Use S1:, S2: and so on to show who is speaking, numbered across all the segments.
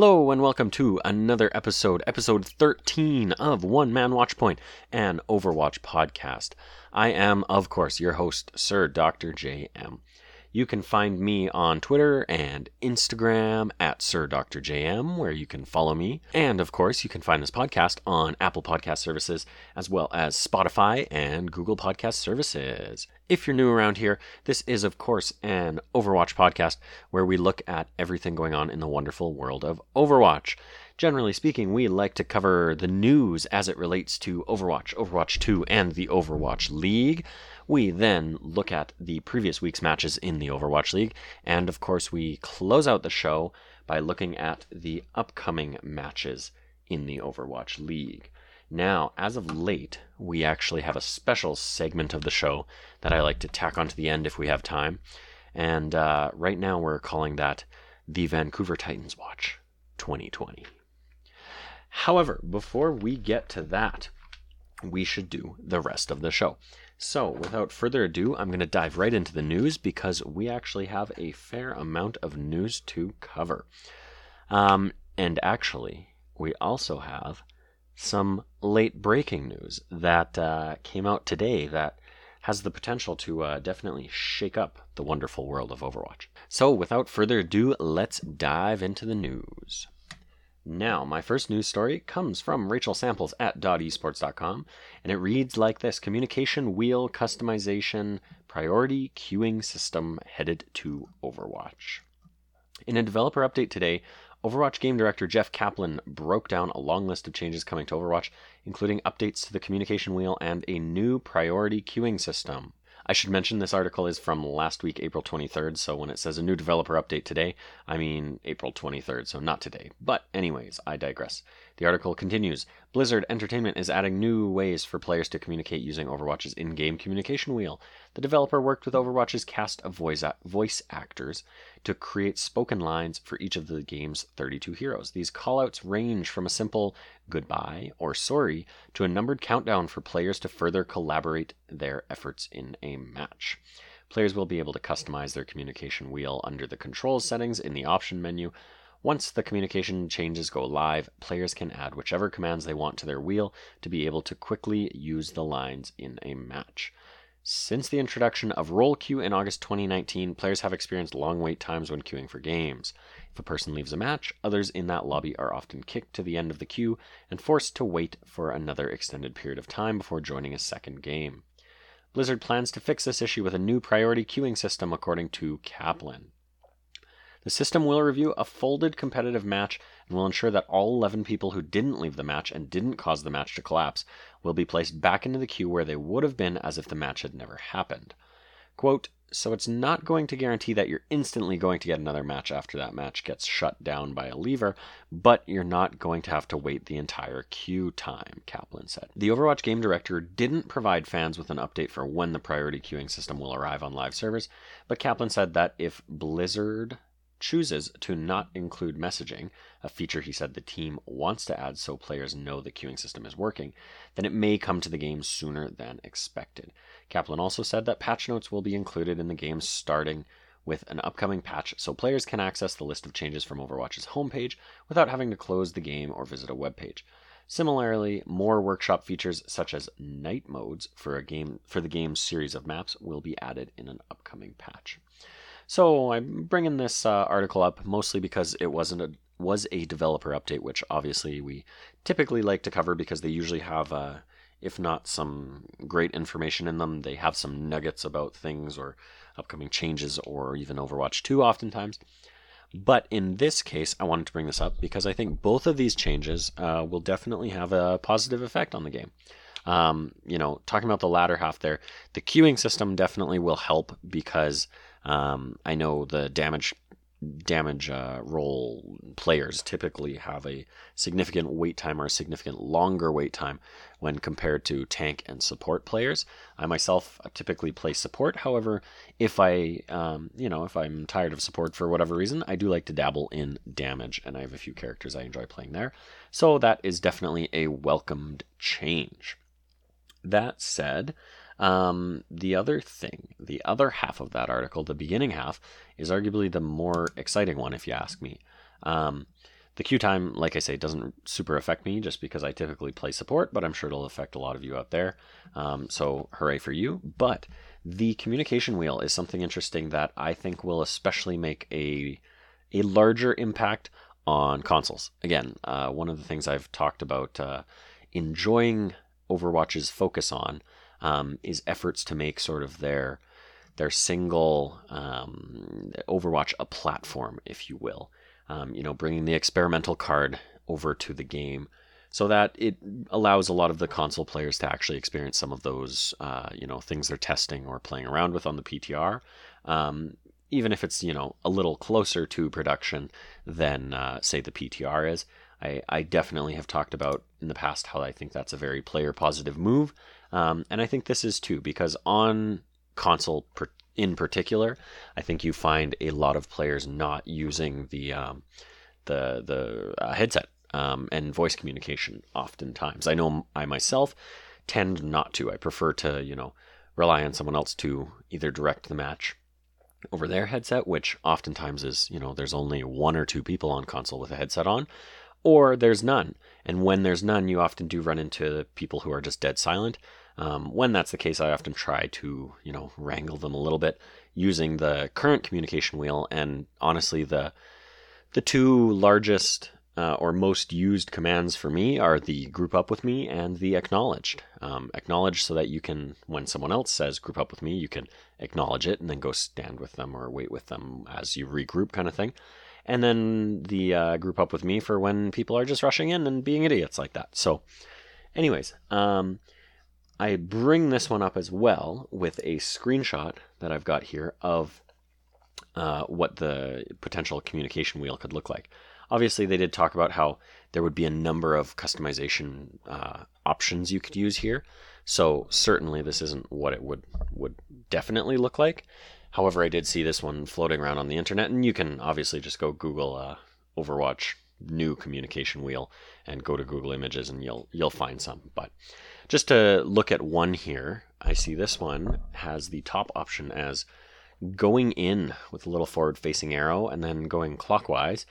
S1: Hello and welcome to another episode, episode 13 of One Man Watchpoint, an Overwatch podcast. I am, of course, your host, Sir Dr. JM. You can find me on Twitter and Instagram at Sir Dr. Where you can follow me. And of course, you can find this podcast on Apple Podcast Services as well as Spotify and Google Podcast Services. If you're new around here, this is, of course, an Overwatch podcast where we look at everything going on in the wonderful world of Overwatch. Generally speaking, we like to cover the news as it relates to Overwatch, Overwatch 2, and the Overwatch League. We then look at the previous week's matches in the Overwatch League, and of course, we close out the show by looking at the upcoming matches in the Overwatch League. Now, as of late, we actually have a special segment of the show that I like to tack onto the end if we have time. And uh, right now, we're calling that the Vancouver Titans Watch 2020. However, before we get to that, we should do the rest of the show. So, without further ado, I'm going to dive right into the news because we actually have a fair amount of news to cover. Um, and actually, we also have some late breaking news that uh, came out today that has the potential to uh, definitely shake up the wonderful world of Overwatch. So, without further ado, let's dive into the news. Now, my first news story comes from Rachel Samples at dotesports.com, and it reads like this Communication Wheel Customization Priority Queuing System headed to Overwatch. In a developer update today, Overwatch game director Jeff Kaplan broke down a long list of changes coming to Overwatch, including updates to the communication wheel and a new priority queuing system. I should mention this article is from last week, April 23rd. So when it says a new developer update today, I mean April 23rd, so not today. But, anyways, I digress. The article continues Blizzard Entertainment is adding new ways for players to communicate using Overwatch's in game communication wheel. The developer worked with Overwatch's cast of voice, voice actors to create spoken lines for each of the game's 32 heroes. These callouts range from a simple goodbye or sorry to a numbered countdown for players to further collaborate their efforts in a match. Players will be able to customize their communication wheel under the controls settings in the option menu once the communication changes go live, players can add whichever commands they want to their wheel to be able to quickly use the lines in a match. Since the introduction of Role Queue in August 2019, players have experienced long wait times when queuing for games. If a person leaves a match, others in that lobby are often kicked to the end of the queue and forced to wait for another extended period of time before joining a second game. Blizzard plans to fix this issue with a new priority queuing system, according to Kaplan. The system will review a folded competitive match and will ensure that all 11 people who didn't leave the match and didn't cause the match to collapse will be placed back into the queue where they would have been as if the match had never happened. Quote, so it's not going to guarantee that you're instantly going to get another match after that match gets shut down by a lever, but you're not going to have to wait the entire queue time, Kaplan said. The Overwatch game director didn't provide fans with an update for when the priority queuing system will arrive on live servers, but Kaplan said that if Blizzard chooses to not include messaging, a feature he said the team wants to add so players know the queuing system is working, then it may come to the game sooner than expected. Kaplan also said that patch notes will be included in the game starting with an upcoming patch so players can access the list of changes from Overwatch's homepage without having to close the game or visit a web page. Similarly, more workshop features such as night modes for a game for the game's series of maps will be added in an upcoming patch. So I'm bringing this uh, article up mostly because it wasn't a was a developer update, which obviously we typically like to cover because they usually have, uh, if not some great information in them, they have some nuggets about things or upcoming changes or even Overwatch 2 oftentimes. But in this case, I wanted to bring this up because I think both of these changes uh, will definitely have a positive effect on the game. Um, you know, talking about the latter half there, the queuing system definitely will help because um, I know the damage damage uh, role players typically have a significant wait time or a significant longer wait time when compared to tank and support players. I myself typically play support. However, if I, um, you know, if I'm tired of support for whatever reason, I do like to dabble in damage, and I have a few characters I enjoy playing there. So that is definitely a welcomed change. That said, um, the other thing, the other half of that article, the beginning half, is arguably the more exciting one, if you ask me. Um, The queue time, like I say, doesn't super affect me just because I typically play support, but I'm sure it'll affect a lot of you out there. Um, so hooray for you. But the communication wheel is something interesting that I think will especially make a a larger impact on consoles. Again, uh, one of the things I've talked about uh, enjoying Overwatch's focus on um, is efforts to make sort of their their single um, Overwatch a platform, if you will. Um, you know, bringing the experimental card over to the game so that it allows a lot of the console players to actually experience some of those, uh, you know, things they're testing or playing around with on the PTR. Um, even if it's you know a little closer to production than uh, say the PTR is. I, I definitely have talked about in the past how I think that's a very player positive move, um, and I think this is too because on console per, in particular, I think you find a lot of players not using the um, the the uh, headset um, and voice communication oftentimes. I know I myself tend not to. I prefer to you know rely on someone else to either direct the match over their headset, which oftentimes is, you know, there's only one or two people on console with a headset on, or there's none. And when there's none, you often do run into people who are just dead silent. Um, when that's the case, I often try to, you know, wrangle them a little bit using the current communication wheel. And honestly, the the two largest uh, or most used commands for me are the group up with me and the acknowledged. Um, acknowledge so that you can, when someone else says group up with me, you can acknowledge it and then go stand with them or wait with them as you regroup, kind of thing. And then the uh, group up with me for when people are just rushing in and being idiots like that. So, anyways, um, I bring this one up as well with a screenshot that I've got here of uh, what the potential communication wheel could look like. Obviously, they did talk about how there would be a number of customization uh, options you could use here. So certainly, this isn't what it would would definitely look like. However, I did see this one floating around on the internet, and you can obviously just go Google uh, Overwatch new communication wheel and go to Google Images, and you'll you'll find some. But just to look at one here, I see this one has the top option as going in with a little forward facing arrow and then going clockwise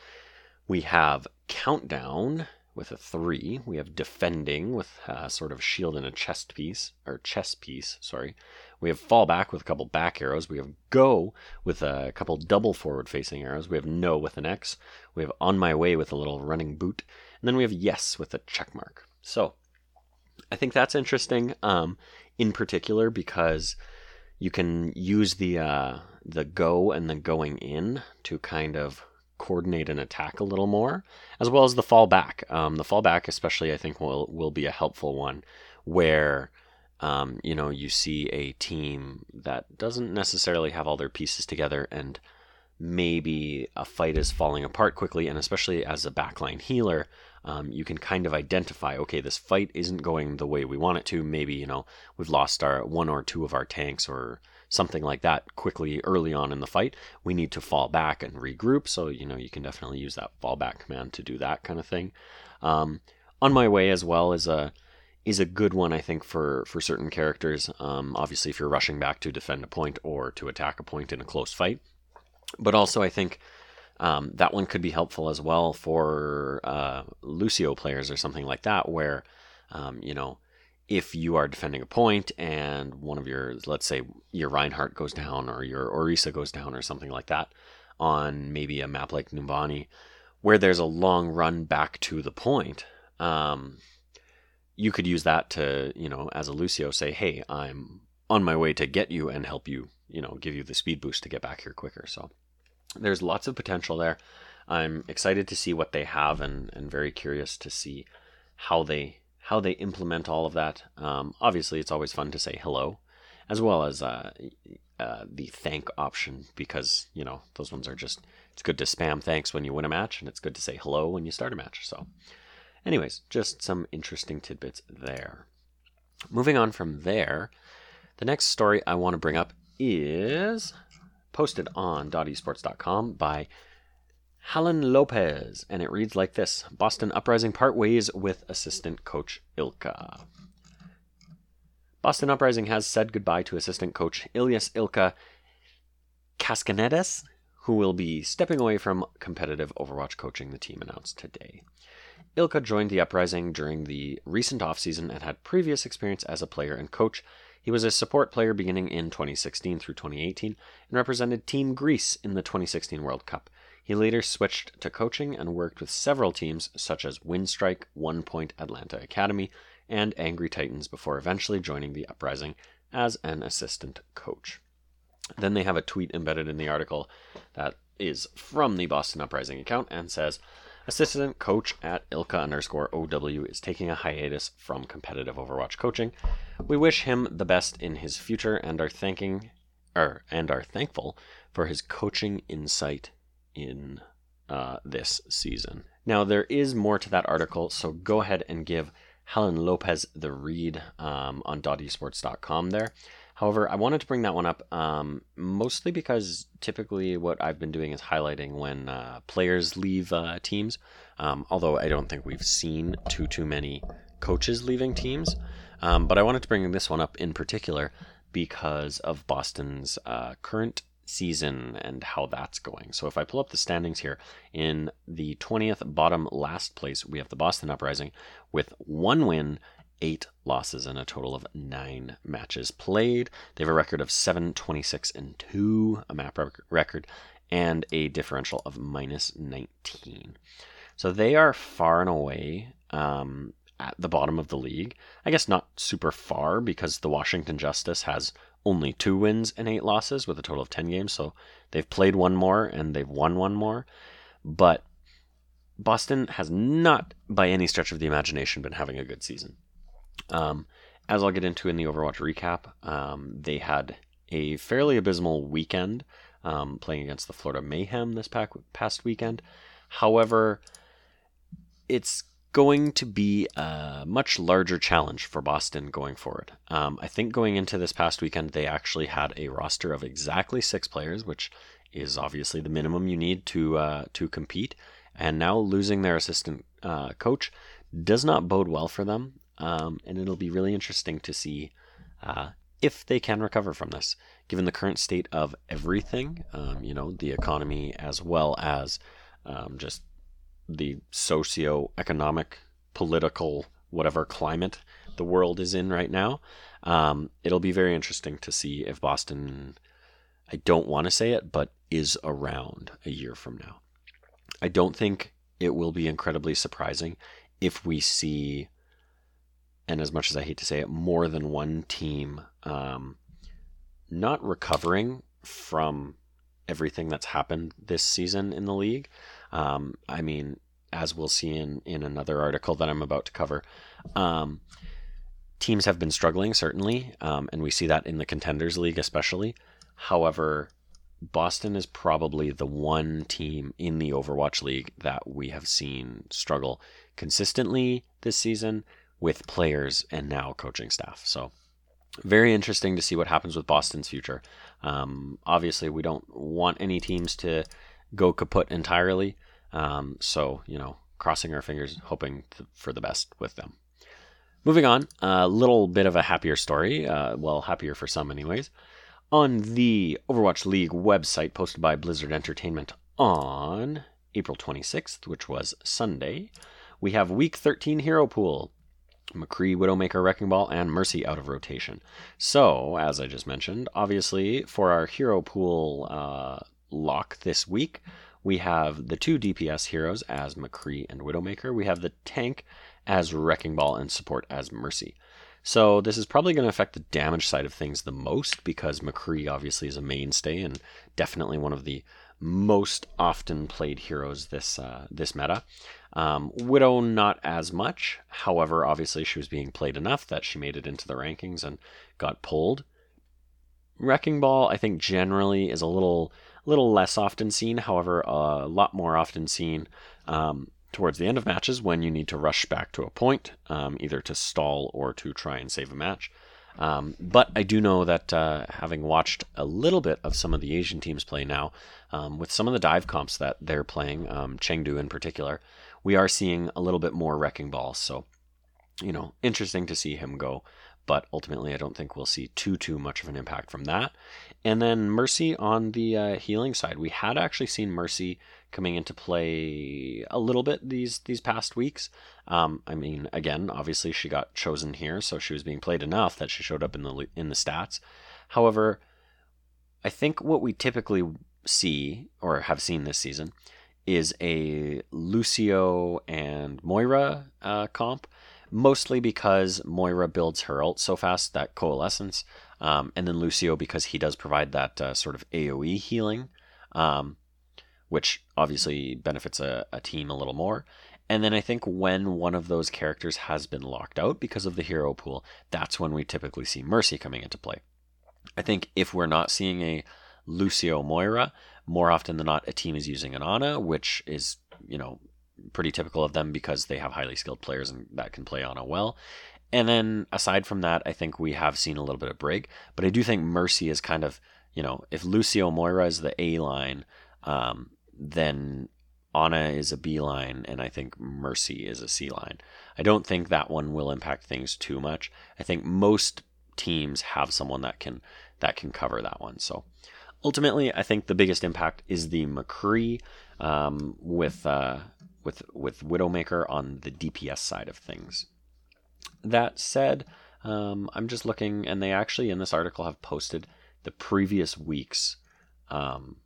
S1: we have countdown with a three. We have defending with a sort of shield and a chest piece, or chest piece, sorry. We have fallback with a couple back arrows. We have go with a couple double forward facing arrows. We have no with an X. We have on my way with a little running boot. And then we have yes with a check mark. So I think that's interesting um, in particular because you can use the uh, the go and the going in to kind of coordinate an attack a little more, as well as the fallback. Um, the fallback, especially, I think will will be a helpful one, where um, you know you see a team that doesn't necessarily have all their pieces together, and maybe a fight is falling apart quickly, and especially as a backline healer, um, you can kind of identify, okay, this fight isn't going the way we want it to. Maybe you know we've lost our one or two of our tanks, or something like that quickly early on in the fight, we need to fall back and regroup. So, you know, you can definitely use that fallback command to do that kind of thing. Um, on my way as well is a is a good one, I think, for for certain characters. Um, obviously, if you're rushing back to defend a point or to attack a point in a close fight, but also I think um, that one could be helpful as well for uh, Lucio players or something like that, where um, you know if you are defending a point and one of your, let's say, your Reinhardt goes down or your Orisa goes down or something like that on maybe a map like Numbani, where there's a long run back to the point, um, you could use that to, you know, as a Lucio, say, hey, I'm on my way to get you and help you, you know, give you the speed boost to get back here quicker. So there's lots of potential there. I'm excited to see what they have and, and very curious to see how they how they implement all of that. Um, obviously, it's always fun to say hello, as well as uh, uh, the thank option because you know those ones are just. It's good to spam thanks when you win a match, and it's good to say hello when you start a match. So, anyways, just some interesting tidbits there. Moving on from there, the next story I want to bring up is posted on dotesports.com by Helen Lopez, and it reads like this Boston Uprising part ways with assistant coach Ilka. Boston Uprising has said goodbye to assistant coach Ilias Ilka Kaskanedes, who will be stepping away from competitive Overwatch coaching, the team announced today. Ilka joined the Uprising during the recent offseason and had previous experience as a player and coach. He was a support player beginning in 2016 through 2018 and represented Team Greece in the 2016 World Cup. He later switched to coaching and worked with several teams such as Windstrike, One Point Atlanta Academy, and Angry Titans before eventually joining the Uprising as an assistant coach. Then they have a tweet embedded in the article that is from the Boston Uprising account and says, Assistant coach at Ilka underscore OW is taking a hiatus from competitive Overwatch coaching. We wish him the best in his future and are thanking er, and are thankful for his coaching insight in uh, this season. Now, there is more to that article, so go ahead and give Helen Lopez the read um, on dotesports.com there. However, I wanted to bring that one up um, mostly because typically what I've been doing is highlighting when uh, players leave uh, teams. Um, although I don't think we've seen too too many coaches leaving teams, um, but I wanted to bring this one up in particular because of Boston's uh, current season and how that's going. So if I pull up the standings here, in the 20th bottom last place, we have the Boston Uprising with one win, eight losses, in a total of nine matches played. They have a record of 7, 26, and 2, a map record, and a differential of minus 19. So they are far and away um, at the bottom of the league. I guess not super far because the Washington Justice has only two wins and eight losses with a total of 10 games. So they've played one more and they've won one more. But Boston has not, by any stretch of the imagination, been having a good season. Um, as I'll get into in the Overwatch recap, um, they had a fairly abysmal weekend um, playing against the Florida Mayhem this past weekend. However, it's going to be a much larger challenge for Boston going forward. Um, I think going into this past weekend, they actually had a roster of exactly six players, which is obviously the minimum you need to uh, to compete. And now losing their assistant uh, coach does not bode well for them. Um, and it'll be really interesting to see uh, if they can recover from this, given the current state of everything. Um, you know, the economy as well as um, just the socio-economic, political, whatever climate the world is in right now. Um, it'll be very interesting to see if Boston, I don't want to say it, but is around a year from now. I don't think it will be incredibly surprising if we see, and as much as I hate to say it, more than one team um, not recovering from everything that's happened this season in the league, um, I mean, as we'll see in, in another article that I'm about to cover, um, teams have been struggling, certainly, um, and we see that in the Contenders League especially. However, Boston is probably the one team in the Overwatch League that we have seen struggle consistently this season with players and now coaching staff. So, very interesting to see what happens with Boston's future. Um, obviously, we don't want any teams to go kaput entirely. Um, so, you know, crossing our fingers, hoping to, for the best with them. Moving on, a little bit of a happier story. Uh, well, happier for some, anyways. On the Overwatch League website posted by Blizzard Entertainment on April 26th, which was Sunday, we have Week 13 Hero Pool. McCree, Widowmaker, Wrecking Ball, and Mercy out of rotation. So, as I just mentioned, obviously for our hero pool uh, lock this week. We have the two DPS heroes as McCree and Widowmaker. We have the tank as Wrecking Ball and support as Mercy. So this is probably going to affect the damage side of things the most because McCree obviously is a mainstay and definitely one of the most often played heroes this uh, this meta. Um, Widow not as much. However, obviously she was being played enough that she made it into the rankings and got pulled. Wrecking Ball, I think, generally is a little little less often seen, however, a lot more often seen um, towards the end of matches when you need to rush back to a point, um, either to stall or to try and save a match. Um, but I do know that uh, having watched a little bit of some of the Asian teams play now, um, with some of the dive comps that they're playing, um, Chengdu in particular, we are seeing a little bit more wrecking balls. So, you know, interesting to see him go. but ultimately I don't think we'll see too too much of an impact from that. And then Mercy on the uh, healing side, we had actually seen Mercy coming into play a little bit these these past weeks. Um, I mean, again, obviously she got chosen here, so she was being played enough that she showed up in the in the stats. However, I think what we typically see or have seen this season is a Lucio and Moira uh, comp, mostly because Moira builds her ult so fast that coalescence, um, and then Lucio because he does provide that uh, sort of AOE healing, um, which obviously benefits a, a team a little more. And then I think when one of those characters has been locked out because of the hero pool, that's when we typically see Mercy coming into play. I think if we're not seeing a Lucio Moira, more often than not, a team is using an Ana, which is, you know, pretty typical of them because they have highly skilled players and that can play Ana well. And then aside from that, I think we have seen a little bit of Brig, but I do think Mercy is kind of, you know, if Lucio Moira is the A line, um, then Ana is a B line, and I think Mercy is a C line. I don't think that one will impact things too much. I think most teams have someone that can that can cover that one. So ultimately, I think the biggest impact is the McCree um, with uh, with with Widowmaker on the DPS side of things. That said, um, I'm just looking, and they actually in this article have posted the previous week's um,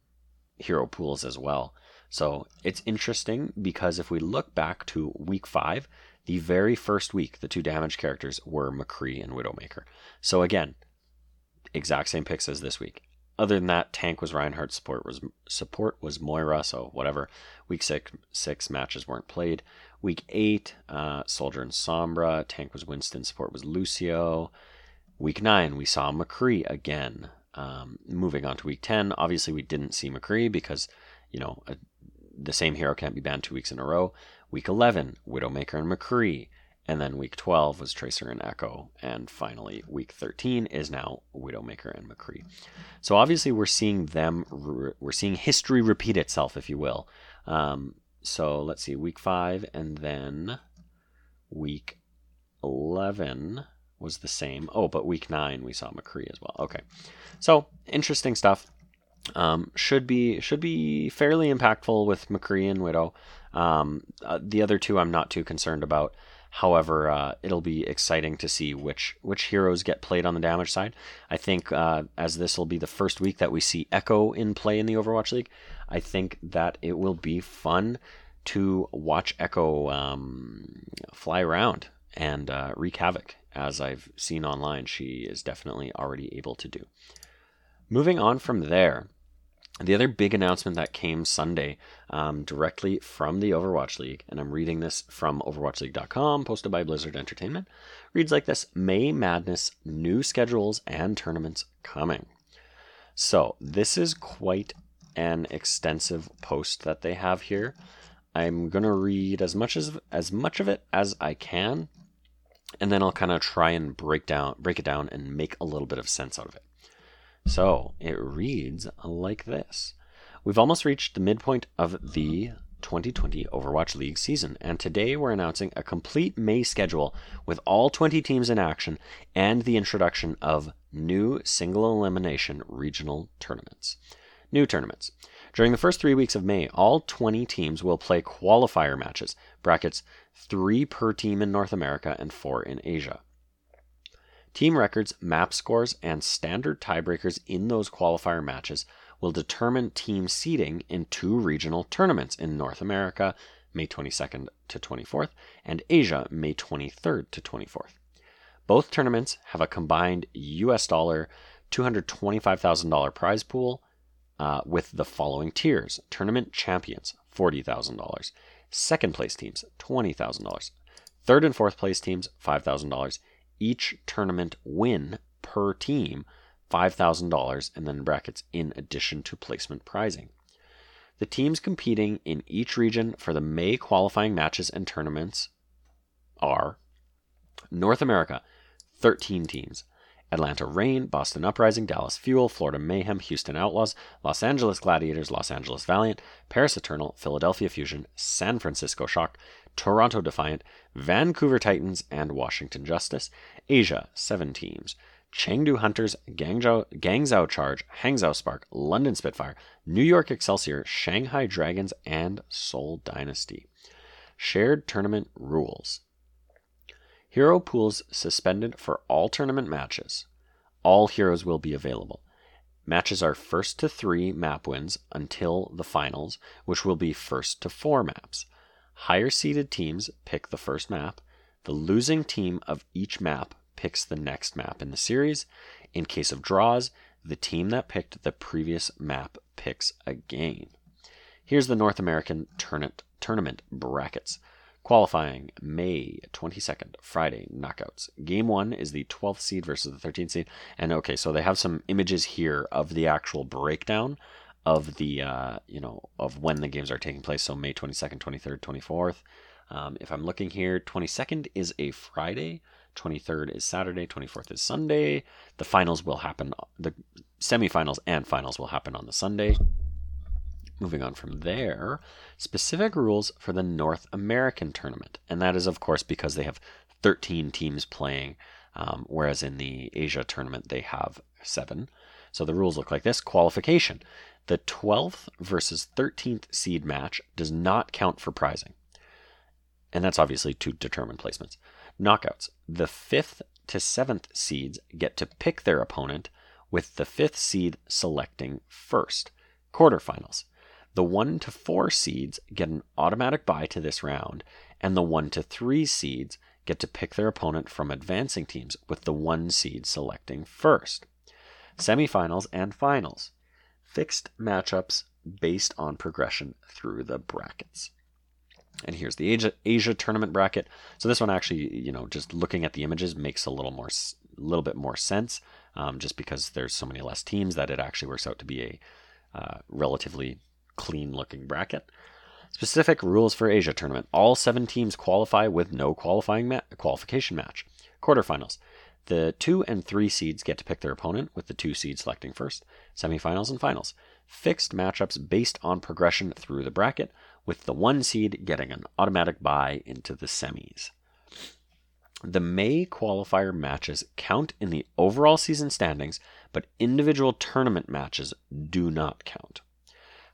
S1: hero pools as well. So it's interesting because if we look back to week five, the very first week, the two damage characters were McCree and Widowmaker. So again, exact same picks as this week. Other than that, tank was Reinhardt, support was support was Moira, so whatever. Week six six matches weren't played. Week eight, uh, Soldier and Sombra, tank was Winston, support was Lucio. Week nine, we saw McCree again. Um, moving on to week ten, obviously we didn't see McCree because you know a, the same hero can't be banned two weeks in a row. Week eleven, Widowmaker and McCree. And then week 12 was Tracer and Echo. And finally, week 13 is now Widowmaker and McCree. So obviously, we're seeing them, we're seeing history repeat itself, if you will. Um, so let's see, week 5 and then week 11 was the same. Oh, but week 9 we saw McCree as well. Okay. So interesting stuff. Um, should be should be fairly impactful with McCree and Widow. Um, uh, the other two I'm not too concerned about. However, uh, it'll be exciting to see which which heroes get played on the damage side. I think uh, as this will be the first week that we see Echo in play in the Overwatch League, I think that it will be fun to watch Echo um, fly around and uh, wreak havoc. As I've seen online, she is definitely already able to do. Moving on from there, the other big announcement that came Sunday um, directly from the Overwatch League, and I'm reading this from OverwatchLeague.com, posted by Blizzard Entertainment, reads like this May Madness new schedules and tournaments coming. So, this is quite an extensive post that they have here. I'm going to read as much as as much of it as I can and then I'll kind of try and break down break it down and make a little bit of sense out of it. So it reads like this We've almost reached the midpoint of the 2020 Overwatch League season, and today we're announcing a complete May schedule with all 20 teams in action and the introduction of new single elimination regional tournaments. New tournaments. During the first three weeks of May, all 20 teams will play qualifier matches, brackets, three per team in North America and four in Asia. Team records, map scores, and standard tiebreakers in those qualifier matches will determine team seeding in two regional tournaments in North America, May 22nd to 24th, and Asia, May 23rd to 24th. Both tournaments have a combined US dollar $225,000 prize pool uh, with the following tiers Tournament champions, $40,000, second place teams, $20,000. Third and fourth place teams, $5,000 each tournament win per team $5,000 and then brackets in addition to placement prizing. The teams competing in each region for the May qualifying matches and tournaments are North America, 13 teams Atlanta Reign, Boston Uprising, Dallas Fuel, Florida Mayhem, Houston Outlaws, Los Angeles Gladiators, Los Angeles Valiant, Paris Eternal, Philadelphia Fusion, San Francisco Shock, Toronto Defiant, Vancouver Titans, and Washington Justice. Asia, seven teams. Chengdu Hunters, Guangzhou, Guangzhou Charge, Hangzhou Spark, London Spitfire, New York Excelsior, Shanghai Dragons, and Seoul Dynasty. Shared tournament rules. Hero pools suspended for all tournament matches. All heroes will be available. Matches are first to three map wins until the finals, which will be first to four maps. Higher seeded teams pick the first map. The losing team of each map picks the next map in the series. In case of draws, the team that picked the previous map picks again. Here's the North American tournament, tournament brackets. Qualifying May 22nd, Friday, knockouts. Game one is the 12th seed versus the 13th seed. And okay, so they have some images here of the actual breakdown of the, uh, you know, of when the games are taking place. So May 22nd, 23rd, 24th. Um, if I'm looking here, 22nd is a Friday, 23rd is Saturday, 24th is Sunday. The finals will happen, the semifinals and finals will happen on the Sunday. Moving on from there, specific rules for the North American tournament. And that is, of course, because they have 13 teams playing, um, whereas in the Asia tournament they have seven. So the rules look like this qualification. The 12th versus 13th seed match does not count for prizing. And that's obviously to determine placements. Knockouts. The 5th to 7th seeds get to pick their opponent, with the 5th seed selecting first. Quarterfinals. The 1 to 4 seeds get an automatic bye to this round, and the 1 to 3 seeds get to pick their opponent from advancing teams, with the 1 seed selecting first. Semifinals and finals. Fixed matchups based on progression through the brackets. And here's the Asia, Asia tournament bracket. So this one actually, you know, just looking at the images makes a little more, a little bit more sense, um, just because there's so many less teams that it actually works out to be a uh, relatively clean looking bracket. Specific rules for Asia tournament. All seven teams qualify with no qualifying ma- qualification match. Quarterfinals. The two and three seeds get to pick their opponent, with the two seeds selecting first. Semifinals and finals. Fixed matchups based on progression through the bracket, with the one seed getting an automatic bye into the semis. The May qualifier matches count in the overall season standings, but individual tournament matches do not count.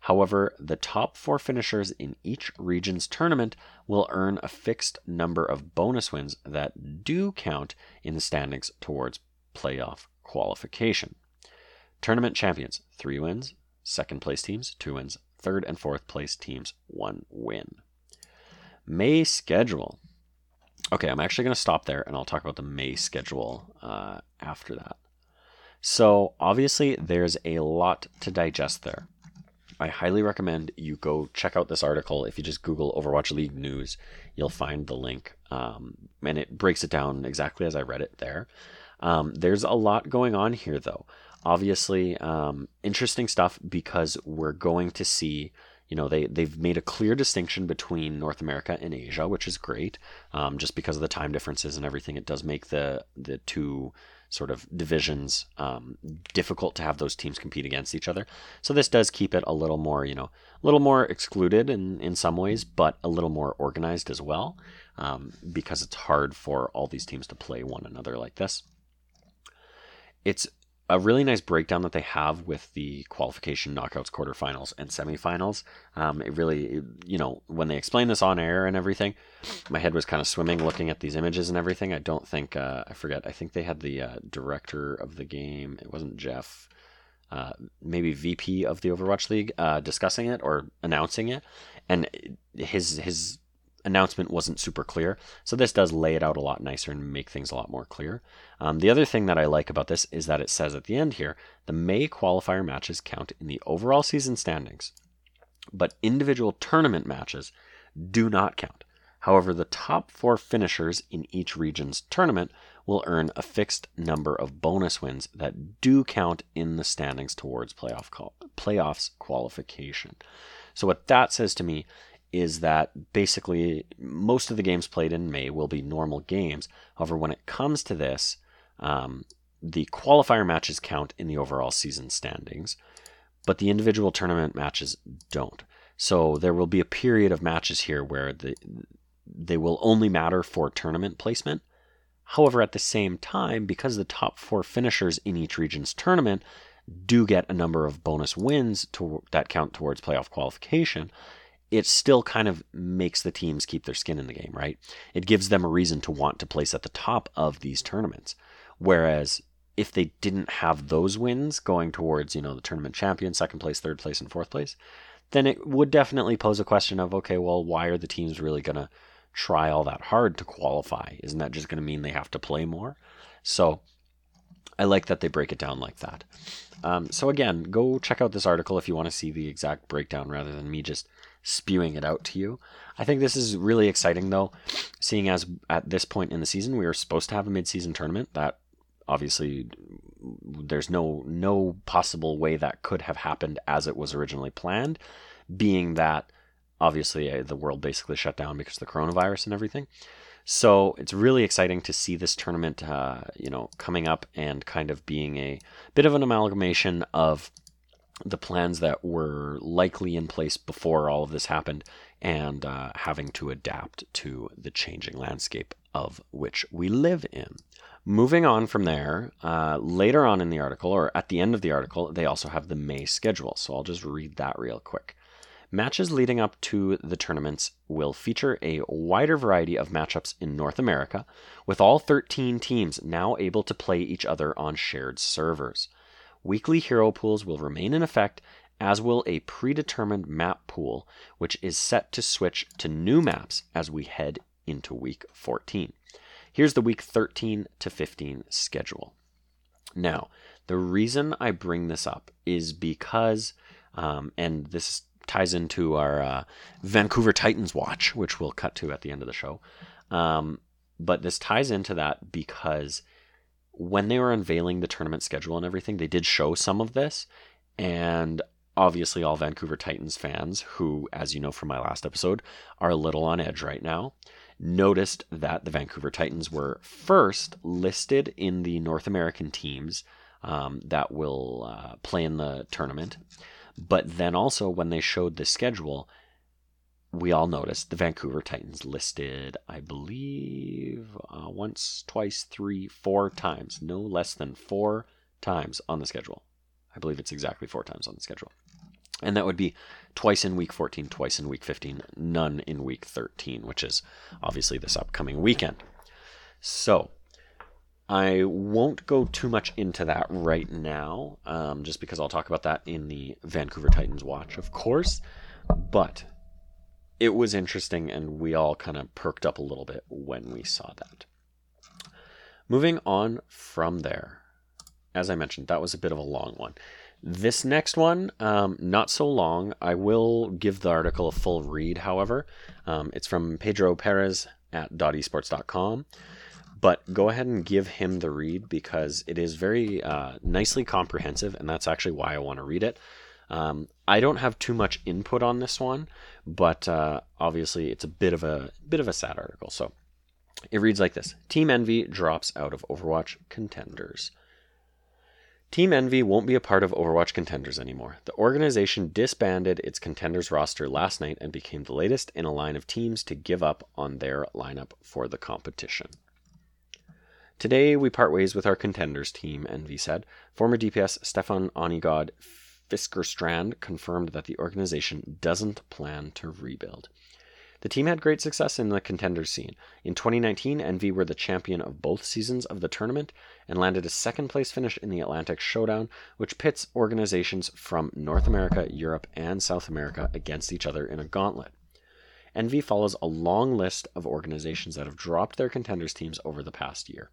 S1: However, the top four finishers in each region's tournament will earn a fixed number of bonus wins that do count in the standings towards playoff qualification. Tournament champions, three wins. Second place teams, two wins. Third and fourth place teams, one win. May schedule. Okay, I'm actually going to stop there and I'll talk about the May schedule uh, after that. So, obviously, there's a lot to digest there. I highly recommend you go check out this article. If you just Google Overwatch League news, you'll find the link, um, and it breaks it down exactly as I read it there. Um, there's a lot going on here, though. Obviously, um, interesting stuff because we're going to see. You know, they they've made a clear distinction between North America and Asia, which is great. Um, just because of the time differences and everything, it does make the the two sort of divisions um, difficult to have those teams compete against each other. So this does keep it a little more, you know, a little more excluded in, in some ways, but a little more organized as well, um, because it's hard for all these teams to play one another like this. It's a really nice breakdown that they have with the qualification knockouts, quarterfinals, and semifinals. Um, it really, you know, when they explain this on air and everything, my head was kind of swimming looking at these images and everything. I don't think, uh, I forget, I think they had the uh, director of the game, it wasn't Jeff, uh, maybe VP of the Overwatch League, uh, discussing it or announcing it. And his, his, announcement wasn't super clear. So this does lay it out a lot nicer and make things a lot more clear. Um, the other thing that I like about this is that it says at the end here the May qualifier matches count in the overall season standings, but individual tournament matches do not count. However, the top four finishers in each region's tournament will earn a fixed number of bonus wins that do count in the standings towards playoff call, playoffs qualification. So what that says to me is that basically most of the games played in May will be normal games. However, when it comes to this, um, the qualifier matches count in the overall season standings, but the individual tournament matches don't. So there will be a period of matches here where the, they will only matter for tournament placement. However, at the same time, because the top four finishers in each region's tournament do get a number of bonus wins to, that count towards playoff qualification, it still kind of makes the teams keep their skin in the game, right? It gives them a reason to want to place at the top of these tournaments. Whereas if they didn't have those wins going towards, you know, the tournament champion, second place, third place, and fourth place, then it would definitely pose a question of, okay, well, why are the teams really going to try all that hard to qualify? Isn't that just going to mean they have to play more? So I like that they break it down like that. Um, so again, go check out this article if you want to see the exact breakdown rather than me just spewing it out to you. I think this is really exciting though, seeing as at this point in the season we were supposed to have a mid-season tournament that obviously there's no no possible way that could have happened as it was originally planned, being that obviously uh, the world basically shut down because of the coronavirus and everything. So it's really exciting to see this tournament, uh, you know, coming up and kind of being a bit of an amalgamation of the plans that were likely in place before all of this happened and uh, having to adapt to the changing landscape of which we live in. Moving on from there, uh, later on in the article, or at the end of the article, they also have the May schedule. So I'll just read that real quick. Matches leading up to the tournaments will feature a wider variety of matchups in North America, with all 13 teams now able to play each other on shared servers. Weekly hero pools will remain in effect, as will a predetermined map pool, which is set to switch to new maps as we head into week 14. Here's the week 13 to 15 schedule. Now, the reason I bring this up is because, um, and this ties into our uh, Vancouver Titans watch, which we'll cut to at the end of the show. Um, but this ties into that because when they were unveiling the tournament schedule and everything, they did show some of this. And obviously, all Vancouver Titans fans, who, as you know from my last episode, are a little on edge right now, noticed that the Vancouver Titans were first listed in the North American teams um, that will uh, play in the tournament. But then also, when they showed the schedule, we all noticed the Vancouver Titans listed, I believe, uh, once, twice, three, four times, no less than four times on the schedule. I believe it's exactly four times on the schedule. And that would be twice in week 14, twice in week 15, none in week 13, which is obviously this upcoming weekend. So, I won't go too much into that right now, um, just because I'll talk about that in the Vancouver Titans watch, of course. But it was interesting, and we all kind of perked up a little bit when we saw that. Moving on from there, as I mentioned, that was a bit of a long one. This next one, um, not so long. I will give the article a full read, however. Um, it's from Pedro Perez at dotesports.com. But go ahead and give him the read because it is very uh, nicely comprehensive, and that's actually why I want to read it. Um, I don't have too much input on this one, but uh, obviously it's a bit of a bit of a sad article. So it reads like this: Team Envy drops out of Overwatch contenders. Team Envy won't be a part of Overwatch Contenders anymore. The organization disbanded its Contenders roster last night and became the latest in a line of teams to give up on their lineup for the competition. Today, we part ways with our contenders team, Envy said. Former DPS Stefan Onigod Fiskerstrand confirmed that the organization doesn't plan to rebuild. The team had great success in the contenders scene. In 2019, Envy were the champion of both seasons of the tournament and landed a second place finish in the Atlantic Showdown, which pits organizations from North America, Europe, and South America against each other in a gauntlet. Envy follows a long list of organizations that have dropped their contenders teams over the past year.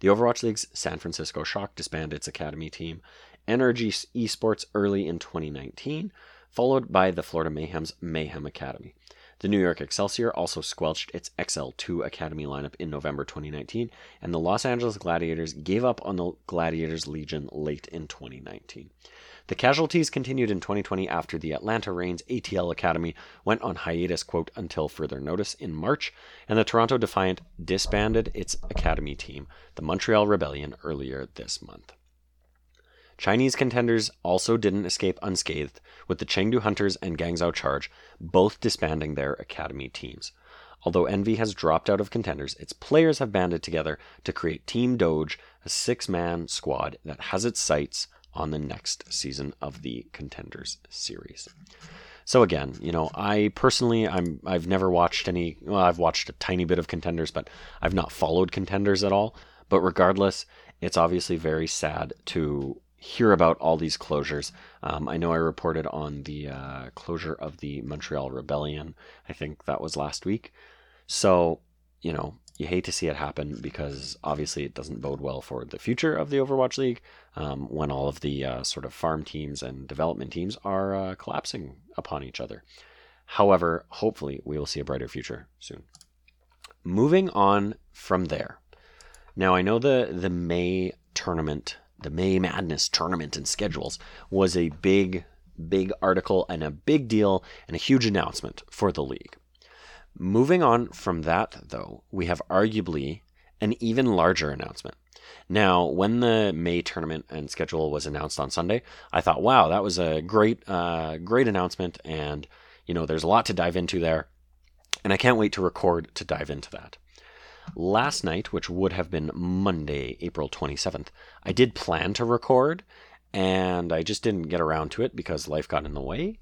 S1: The Overwatch League's San Francisco Shock disbanded its academy team, NRG Esports early in 2019, followed by the Florida Mayhem's Mayhem Academy. The New York Excelsior also squelched its XL2 Academy lineup in November 2019, and the Los Angeles Gladiators gave up on the Gladiators Legion late in 2019. The casualties continued in 2020 after the Atlanta Reign's ATL Academy went on hiatus, quote, until further notice in March, and the Toronto Defiant disbanded its academy team, the Montreal Rebellion, earlier this month. Chinese contenders also didn't escape unscathed, with the Chengdu Hunters and Guangzhou Charge both disbanding their academy teams. Although Envy has dropped out of contenders, its players have banded together to create Team Doge, a six man squad that has its sights on the next season of the Contenders series. So again, you know, I personally, I'm I've never watched any. Well, I've watched a tiny bit of Contenders, but I've not followed Contenders at all. But regardless, it's obviously very sad to hear about all these closures. Um, I know I reported on the uh, closure of the Montreal Rebellion. I think that was last week. So, you know, you hate to see it happen because obviously it doesn't bode well for the future of the Overwatch League um, when all of the uh, sort of farm teams and development teams are uh, collapsing upon each other. However, hopefully we will see a brighter future soon. Moving on from there. Now I know the the May tournament, the May Madness tournament and schedules was a big big article and a big deal and a huge announcement for the league. Moving on from that, though, we have arguably an even larger announcement. Now, when the May tournament and schedule was announced on Sunday, I thought, wow, that was a great, uh, great announcement, and you know, there's a lot to dive into there, and I can't wait to record to dive into that. Last night, which would have been Monday, April 27th, I did plan to record, and I just didn't get around to it because life got in the way.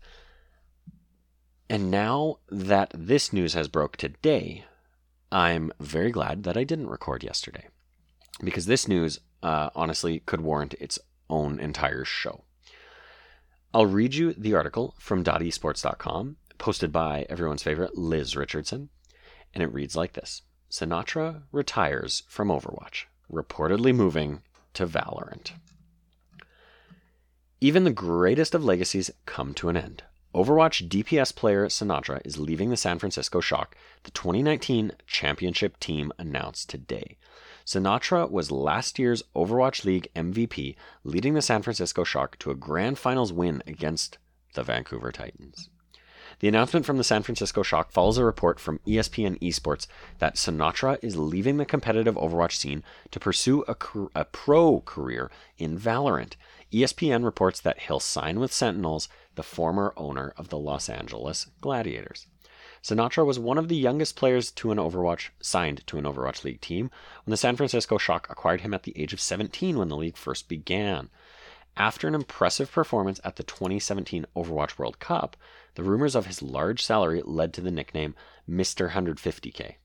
S1: And now that this news has broke today, I'm very glad that I didn't record yesterday. Because this news, uh, honestly, could warrant its own entire show. I'll read you the article from dotesports.com, posted by everyone's favorite Liz Richardson, and it reads like this. Sinatraa retires from Overwatch, reportedly moving to Valorant. Even the greatest of legacies come to an end. Overwatch DPS player Sinatraa is leaving the San Francisco Shock, the 2019 championship team announced today. Sinatraa was last year's Overwatch League MVP, leading the San Francisco Shock to a grand finals win against the Vancouver Titans. The announcement from the San Francisco Shock follows a report from ESPN Esports that Sinatraa is leaving the competitive Overwatch scene to pursue a, a pro career in Valorant. ESPN reports that he'll sign with Sentinels, the former owner of the Los Angeles Gladiators. Sinatraa was one of the youngest players to an Overwatch signed to an Overwatch League team when the San Francisco Shock acquired him at the age of 17 when the league first began. After an impressive performance at the 2017 Overwatch World Cup, the rumors of his large salary led to the nickname Mr. 150k.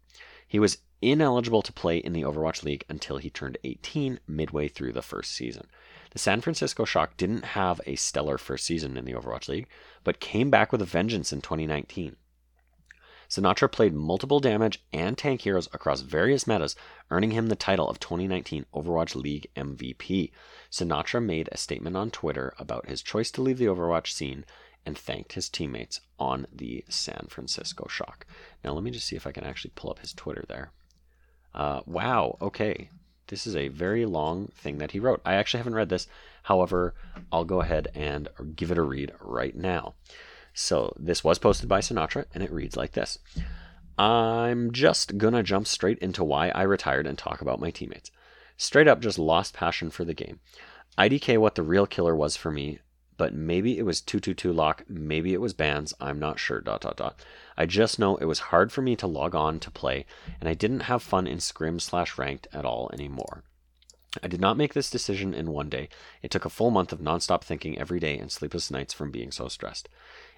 S1: He was ineligible to play in the Overwatch League until he turned 18 midway through the first season. The San Francisco Shock didn't have a stellar first season in the Overwatch League, but came back with a vengeance in 2019. Sinatraa played multiple damage and tank heroes across various metas, earning him the title of 2019 Overwatch League MVP. Sinatraa made a statement on Twitter about his choice to leave the Overwatch scene and thanked his teammates on the San Francisco Shock. Now, let me just see if I can actually pull up his Twitter there. Uh, wow, okay. This is a very long thing that he wrote. I actually haven't read this. However, I'll go ahead and give it a read right now. So, this was posted by Sinatraa, and it reads like this I'm just gonna jump straight into why I retired and talk about my teammates. Straight up, just lost passion for the game. IDK what the real killer was for me but maybe it was 222 lock, maybe it was bans, I'm not sure. Dot dot dot. I just know it was hard for me to log on to play, and I didn't have fun in scrim slash ranked at all anymore. I did not make this decision in one day. It took a full month of nonstop thinking every day and sleepless nights from being so stressed.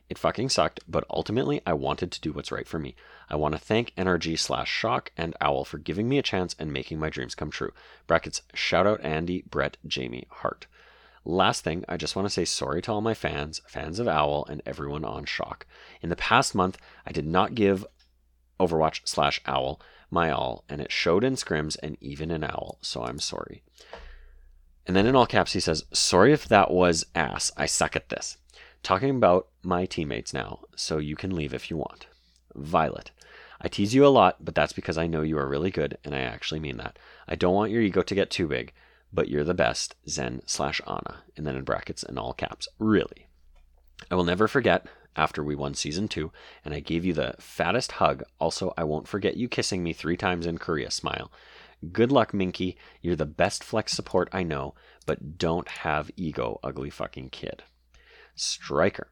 S1: It fucking sucked, but ultimately I wanted to do what's right for me. I want to thank NRG slash Shock and Owl for giving me a chance and making my dreams come true. Brackets, shout out Andy, Brett, Jamie, Hart. Last thing, I just want to say sorry to all my fans, fans of Owl, and everyone on Shock. In the past month, I did not give Overwatch slash Owl my all, and it showed in scrims and even in Owl, so I'm sorry. And then in all caps, he says, Sorry if that was ass. I suck at this. Talking about my teammates now, so you can leave if you want. Violet. I tease you a lot, but that's because I know you are really good, and I actually mean that. I don't want your ego to get too big but you're the best, Zen slash Ana. And then in brackets in all caps, really. I will never forget after we won season two, and I gave you the fattest hug. Also, I won't forget you kissing me three times in Korea. Smile. Good luck, Minki. You're the best flex support I know, but don't have ego, ugly fucking kid. Striker.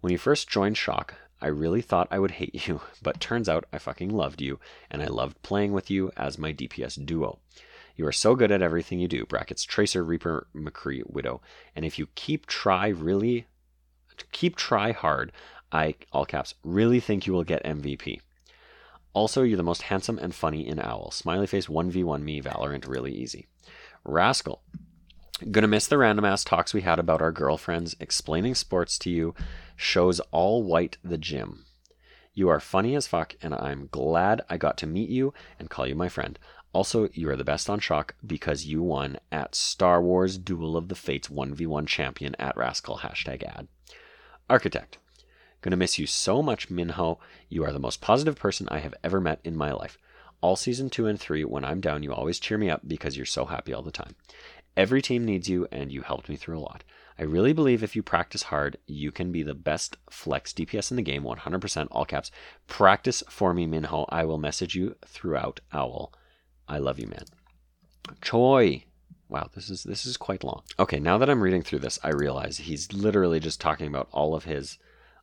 S1: When you first joined Shock, I really thought I would hate you, but turns out I fucking loved you, and I loved playing with you as my DPS duo. You are so good at everything you do, brackets Tracer, Reaper, McCree, Widow. And if you keep try really keep try hard, I all caps really think you will get MVP. Also, you're the most handsome and funny in Owl. Smiley face 1v1 me, Valorant really easy. Rascal. Gonna miss the random ass talks we had about our girlfriends explaining sports to you. Shows all white the gym. You are funny as fuck, and I'm glad I got to meet you and call you my friend. Also, you are the best on Shock because you won at Star Wars Duel of the Fates 1v1 champion at Rascal hashtag ad. Architect. Gonna miss you so much, Minho. You are the most positive person I have ever met in my life. All season two and three, when I'm down, you always cheer me up because you're so happy all the time. Every team needs you, and you helped me through a lot. I really believe if you practice hard, you can be the best flex DPS in the game, 100% all caps. Practice for me, Minho. I will message you throughout Owl. I love you, man. Choi. Wow, this is this is quite long. Okay, now that I'm reading through this, I realize he's literally just talking about all of his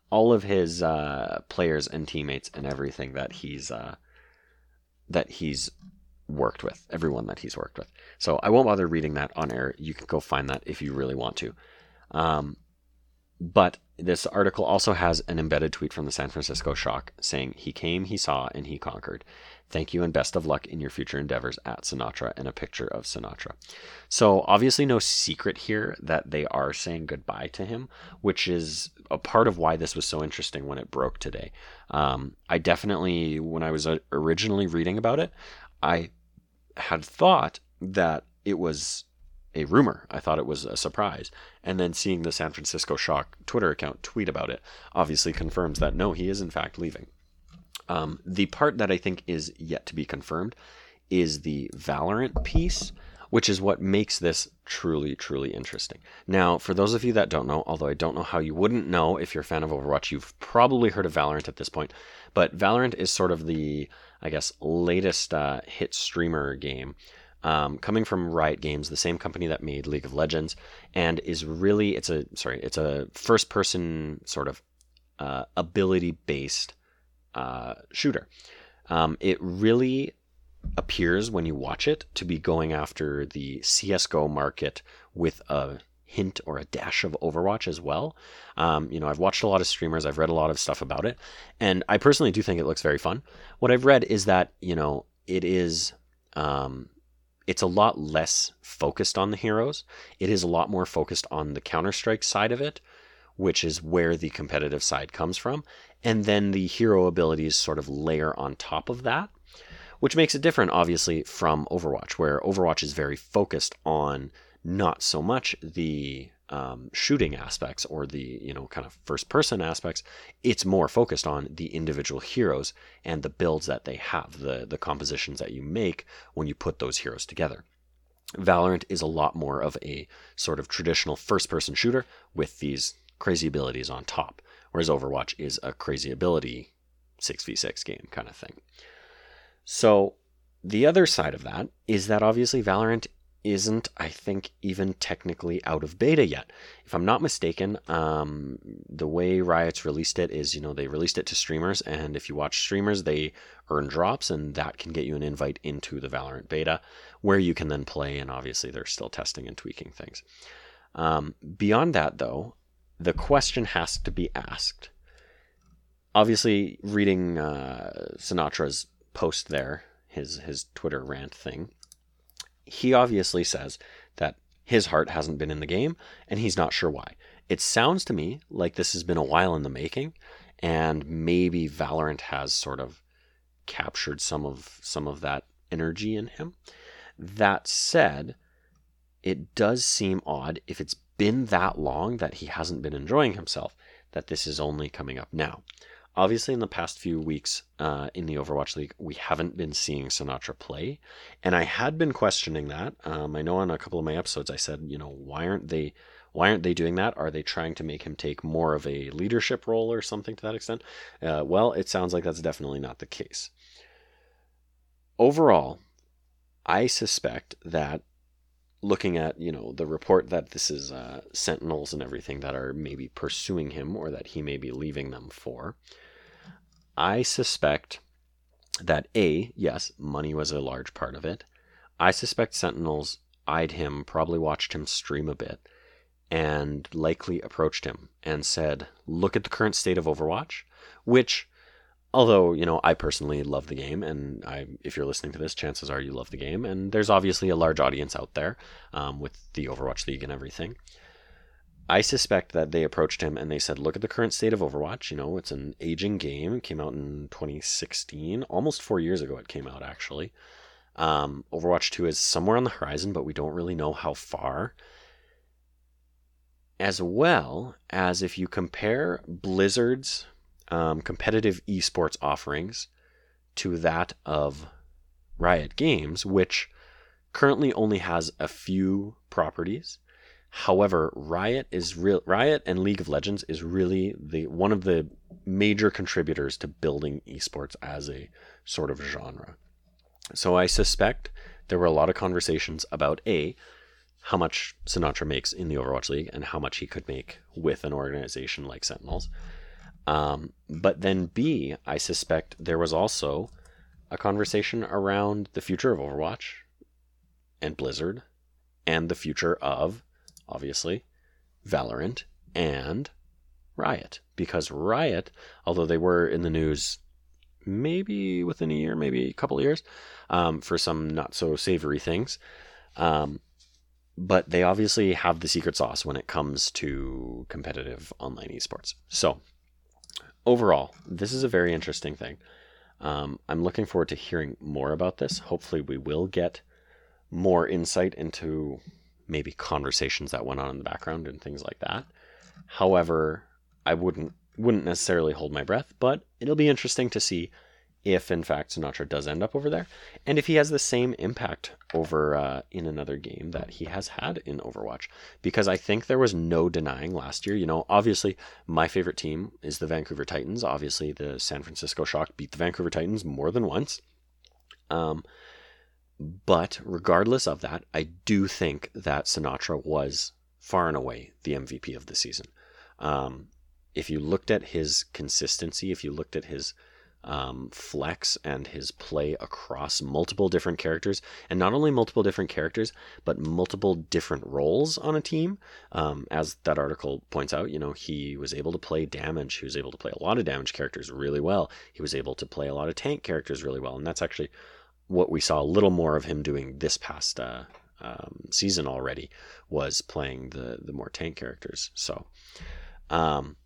S1: all of his uh, players and teammates and everything that he's uh, that he's worked with, everyone that he's worked with. So I won't bother reading that on air. You can go find that if you really want to. Um, but this article also has an embedded tweet from the San Francisco Shock saying, He came, he saw, and he conquered. Thank you and best of luck in your future endeavors at Sinatraa, and a picture of Sinatraa. So, obviously, no secret here that they are saying goodbye to him, which is a part of why this was so interesting when it broke today. Um, I definitely, when I was uh, originally reading about it, I had thought that it was a rumor. I thought it was a surprise. And then seeing the San Francisco Shock Twitter account tweet about it obviously confirms that no, he is in fact leaving. Um, the part that I think is yet to be confirmed is the Valorant piece, which is what makes this truly, truly interesting. Now, for those of you that don't know, although I don't know how you wouldn't know if you're a fan of Overwatch, you've probably heard of Valorant at this point. But Valorant is sort of the, I guess, latest uh, hit streamer game. Um, coming from Riot Games, the same company that made League of Legends, and is really it's a sorry it's a first person sort of uh, ability based uh, shooter. Um, it really appears when you watch it to be going after the CSGO market with a hint or a dash of Overwatch as well. Um, you know, I've watched a lot of streamers, I've read a lot of stuff about it, and I personally do think it looks very fun. What I've read is that, you know, it is. Um, it's a lot less focused on the heroes. It is a lot more focused on the Counter Strike side of it, which is where the competitive side comes from. And then the hero abilities sort of layer on top of that, which makes it different, obviously, from Overwatch, where Overwatch is very focused on not so much the um, shooting aspects or the you know kind of first person aspects it's more focused on the individual heroes and the builds that they have the the compositions that you make when you put those heroes together valorant is a lot more of a sort of traditional first person shooter with these crazy abilities on top whereas Overwatch is a crazy ability 6v6 game kind of thing. So, the other side of that is that obviously Valorant isn't, I think, even technically out of beta yet. If I'm not mistaken, um, the way Riot's released it is, you know, they released it to streamers, and if you watch streamers, they earn drops, and that can get you an invite into the Valorant beta, where you can then play, and obviously they're still testing and tweaking things. Um, beyond that, though, the question has to be asked. Obviously, reading uh, Sinatraa's post there, his his Twitter rant thing, he obviously says that his heart hasn't been in the game and he's not sure why. It sounds to me like this has been a while in the making, and maybe Valorant has sort of captured some of some of that energy in him. That said, it does seem odd if it's been that long that he hasn't been enjoying himself, that this is only coming up now. Obviously, in the past few weeks uh, in the Overwatch League, we haven't been seeing Sinatraa play, and I had been questioning that. Um, I know on a couple of my episodes, I said, you know, why aren't they, why aren't they doing that? Are they trying to make him take more of a leadership role or something to that extent? Uh, well, it sounds like that's definitely not the case. Overall, I suspect that looking at you know the report that this is uh, sentinels and everything that are maybe pursuing him or that he may be leaving them for. I suspect that a yes money was a large part of it. I suspect sentinels eyed him probably watched him stream a bit and likely approached him and said look at the current state of overwatch which although you know i personally love the game and I, if you're listening to this chances are you love the game. And there's obviously a large audience out there um, with the overwatch league and everything. I suspect that they approached him and they said look at the current state of overwatch. You know it's an aging game. It came out in 2016 almost four years ago it came out actually. Um, overwatch 2 is somewhere on the horizon but we don't really know how far. As well as if you compare blizzard's um, competitive esports offerings to that of Riot Games, which currently only has a few properties. However, Riot is real. Riot and League of Legends is really the one of the major contributors to building esports as a sort of genre. So I suspect there were a lot of conversations about a how much Sinatraa makes in the Overwatch League and how much he could make with an organization like Sentinels. Um, but then B, I suspect there was also a conversation around the future of Overwatch and Blizzard and the future of, obviously, Valorant and Riot. Because Riot, although they were in the news maybe within a year, maybe a couple of years, um, for some not so savory things, um, but they obviously have the secret sauce when it comes to competitive online esports. So overall, this is a very interesting thing. Um, I'm looking forward to hearing more about this. Hopefully, we will get more insight into maybe conversations that went on in the background and things like that. However, I wouldn't wouldn't necessarily hold my breath, but it'll be interesting to see if in fact Sinatraa does end up over there, and if he has the same impact over uh, in another game that he has had in Overwatch. Because I think there was no denying last year. You know, obviously my favorite team is the Vancouver Titans. Obviously, the San Francisco Shock beat the Vancouver Titans more than once. Um, but regardless of that, I do think that Sinatraa was far and away the MVP of the season. Um, if you looked at his consistency, if you looked at his um, flex and his play across multiple different characters, and not only multiple different characters, but multiple different roles on a team. Um, as that article points out, you know, he was able to play damage. He was able to play a lot of damage characters really well. He was able to play a lot of tank characters really well, and that's actually what we saw a little more of him doing this past uh, um, season already was playing the the more tank characters. So, um,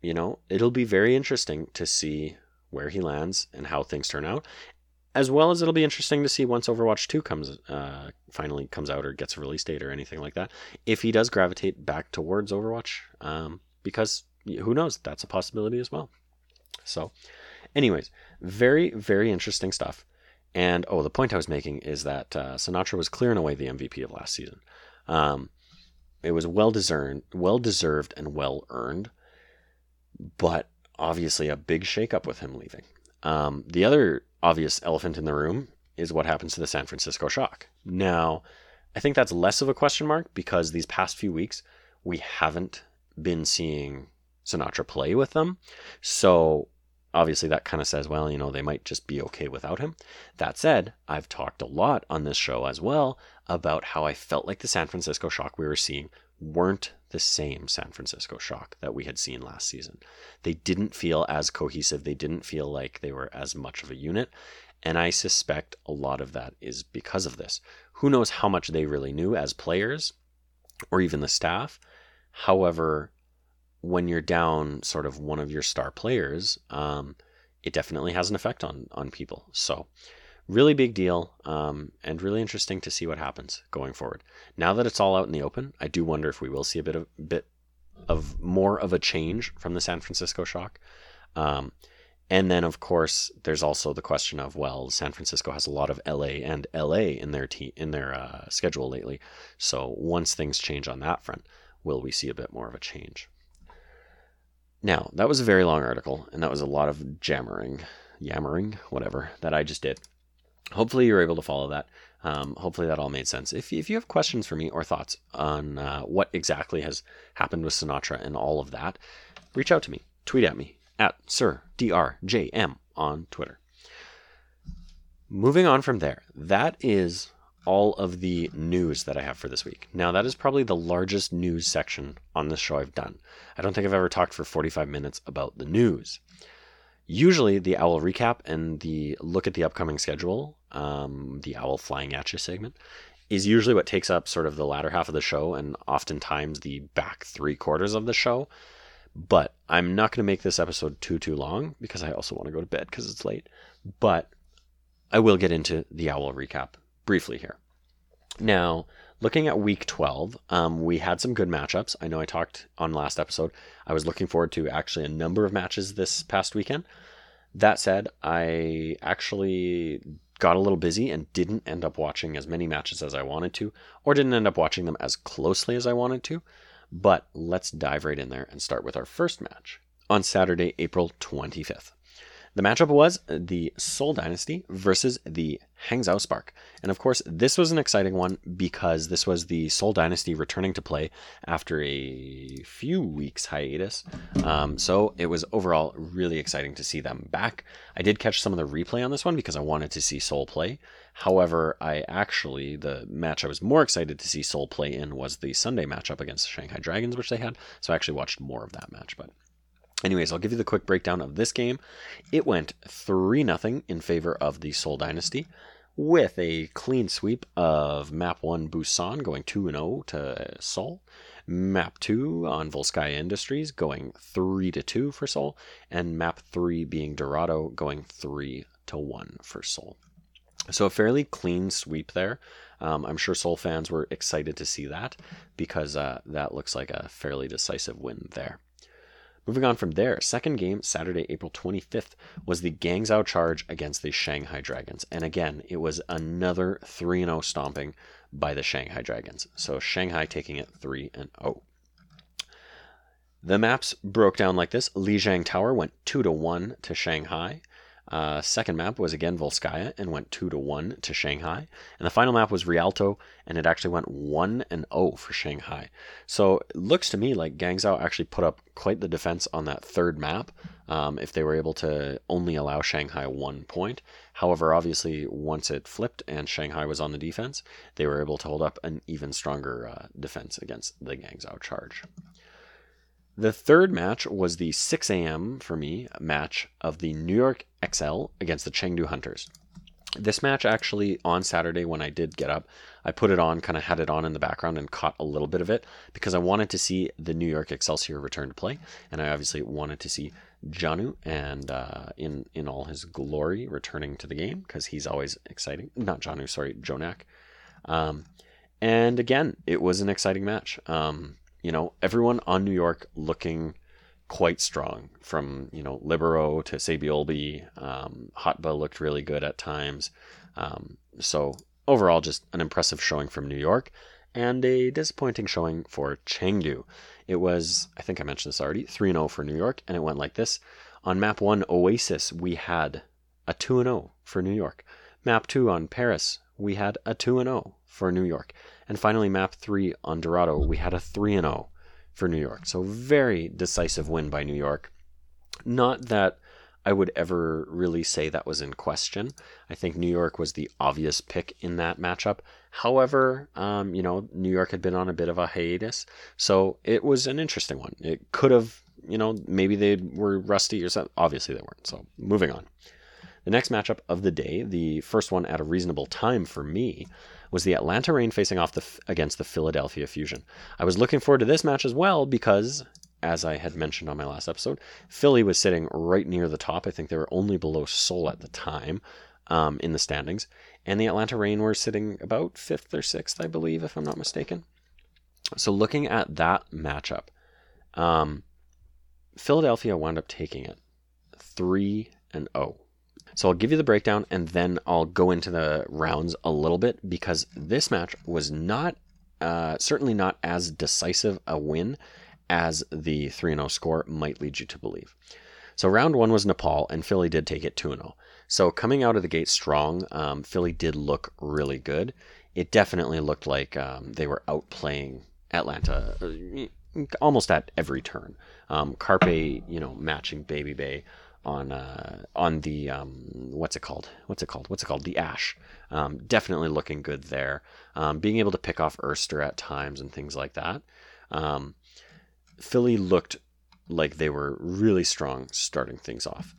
S1: you know, it'll be very interesting to see where he lands and how things turn out. As well as it'll be interesting to see once Overwatch 2 comes uh, finally comes out or gets a release date or anything like that, if he does gravitate back towards Overwatch, um, because who knows, that's a possibility as well. So, anyways, very very interesting stuff. And oh, the point I was making is that uh, Sinatraa was clearing away the MVP of last season. Um, it was well deserved, well deserved, and well earned. But obviously a big shakeup with him leaving. Um, the other obvious elephant in the room is what happens to the San Francisco Shock. Now, I think that's less of a question mark because these past few weeks we haven't been seeing Sinatraa play with them. So obviously that kind of says, well, you know, they might just be okay without him. That said, I've talked a lot on this show as well about how I felt like the San Francisco Shock we were seeing weren't the same San Francisco shock that we had seen last season. They didn't feel as cohesive, they didn't feel like they were as much of a unit. And I suspect a lot of that is because of this. Who knows how much they really knew as players or even the staff. However, when you're down sort of one of your star players, um, it definitely has an effect on on people. So really big deal um, and really interesting to see what happens going forward. Now that it's all out in the open, I do wonder if we will see a bit of bit of more of a change from the San Francisco shock. Um, and then, of course, there's also the question of well, San Francisco has a lot of LA and LA in their te- in their uh, schedule lately. So once things change on that front, will we see a bit more of a change? Now, that was a very long article, and that was a lot of jammering, yammering, whatever, that I just did. Hopefully, you're able to follow that. Um, hopefully, that all made sense. If, if you have questions for me or thoughts on uh, what exactly has happened with Sinatraa and all of that, reach out to me. Tweet at me at Sir DRJM on Twitter. Moving on from there, that is all of the news that I have for this week. Now, that is probably the largest news section on this show I've done. I don't think I've ever talked for 45 minutes about the news. Usually, the Owl recap and the look at the upcoming schedule, um, the Owl flying at you segment, is usually what takes up sort of the latter half of the show and oftentimes the back three quarters of the show. But I'm not going to make this episode too too long because I also want to go to bed because it's late. But I will get into the Owl recap briefly here. Now, looking at week 12, um, we had some good matchups. I know I talked on last episode. I was looking forward to actually a number of matches this past weekend. That said, I actually got a little busy and didn't end up watching as many matches as I wanted to, or didn't end up watching them as closely as I wanted to. But let's dive right in there and start with our first match on Saturday, April 25th. The matchup was the Seoul Dynasty versus the Hangzhou Spark. And of course, this was an exciting one because this was the Seoul Dynasty returning to play after a few weeks hiatus. Um, so it was overall really exciting to see them back. I did catch some of the replay on this one because I wanted to see Seoul play. However, I actually, the match I was more excited to see Seoul play in was the Sunday matchup against the Shanghai Dragons, which they had. So I actually watched more of that match. But Anyways, I'll give you the quick breakdown of this game. It went 3 0 in favor of the Seoul Dynasty with a clean sweep of map 1 Busan going 2 0 to Seoul. Map 2 on Volskaya Industries going 3 to 2 for Seoul. And map 3 being Dorado going 3 to 1 for Seoul. So a fairly clean sweep there. Um, I'm sure Seoul fans were excited to see that because uh, that looks like a fairly decisive win there. Moving on from there, second game, Saturday, April 25th, was the Guangzhou Charge against the Shanghai Dragons. And again, it was another 3 0 stomping by the Shanghai Dragons. So Shanghai taking it 3 0. The maps broke down like this Lijiang Tower went 2 to 1 to Shanghai. Uh, second map was again Volskaya and went 2 to 1 to Shanghai. And the final map was Rialto and it actually went 1 and 0 for Shanghai. So it looks to me like Guangzhou actually put up quite the defense on that third map um, if they were able to only allow Shanghai one point. However, obviously, once it flipped and Shanghai was on the defense, they were able to hold up an even stronger uh, defense against the Guangzhou charge. The third match was the 6 a.m. for me match of the New York XL against the Chengdu Hunters. This match actually on Saturday when I did get up, I put it on, kind of had it on in the background and caught a little bit of it because I wanted to see the New York Excelsior return to play, and I obviously wanted to see Janu and uh, in in all his glory returning to the game because he's always exciting. Not Janu, sorry, JJoNak. Um, and again, it was an exciting match. Um, you know, everyone on New York looking quite strong from, you know, Libero to Saebyeolbe. Um, Hotba looked really good at times. Um, so overall, just an impressive showing from New York and a disappointing showing for Chengdu. It was, I think I mentioned this already, 3 0 for New York, and it went like this. On map 1, Oasis, we had a 2 0 for New York. Map 2 on Paris, we had a 2 0 for New York. And finally, map three on Dorado, we had a 3 0 for New York. So, very decisive win by New York. Not that I would ever really say that was in question. I think New York was the obvious pick in that matchup. However, um, you know, New York had been on a bit of a hiatus, so it was an interesting one. It could have, you know, maybe they were rusty or something. Obviously, they weren't. So, moving on. The next matchup of the day, the first one at a reasonable time for me, was the Atlanta Reign facing off the, against the Philadelphia Fusion. I was looking forward to this match as well because, as I had mentioned on my last episode, Philly was sitting right near the top. I think they were only below Seoul at the time um, in the standings. And the Atlanta Reign were sitting about fifth or sixth, I believe, if I'm not mistaken. So looking at that matchup, um, Philadelphia wound up taking it 3 and 0. So I'll give you the breakdown and then I'll go into the rounds a little bit because this match was not, uh, certainly not as decisive a win as the 3 0 score might lead you to believe. So round one was Nepal, and Philly did take it 2 0. So coming out of the gate strong, um, Philly did look really good. It definitely looked like um, they were outplaying Atlanta uh, almost at every turn. Um, Carpe, you know, matching Babybay on uh, on the um, what's it called? What's it called? What's it called? The Ashe. Um, definitely looking good there. Um, being able to pick off Erster at times and things like that. Um, Philly looked like they were really strong starting things off.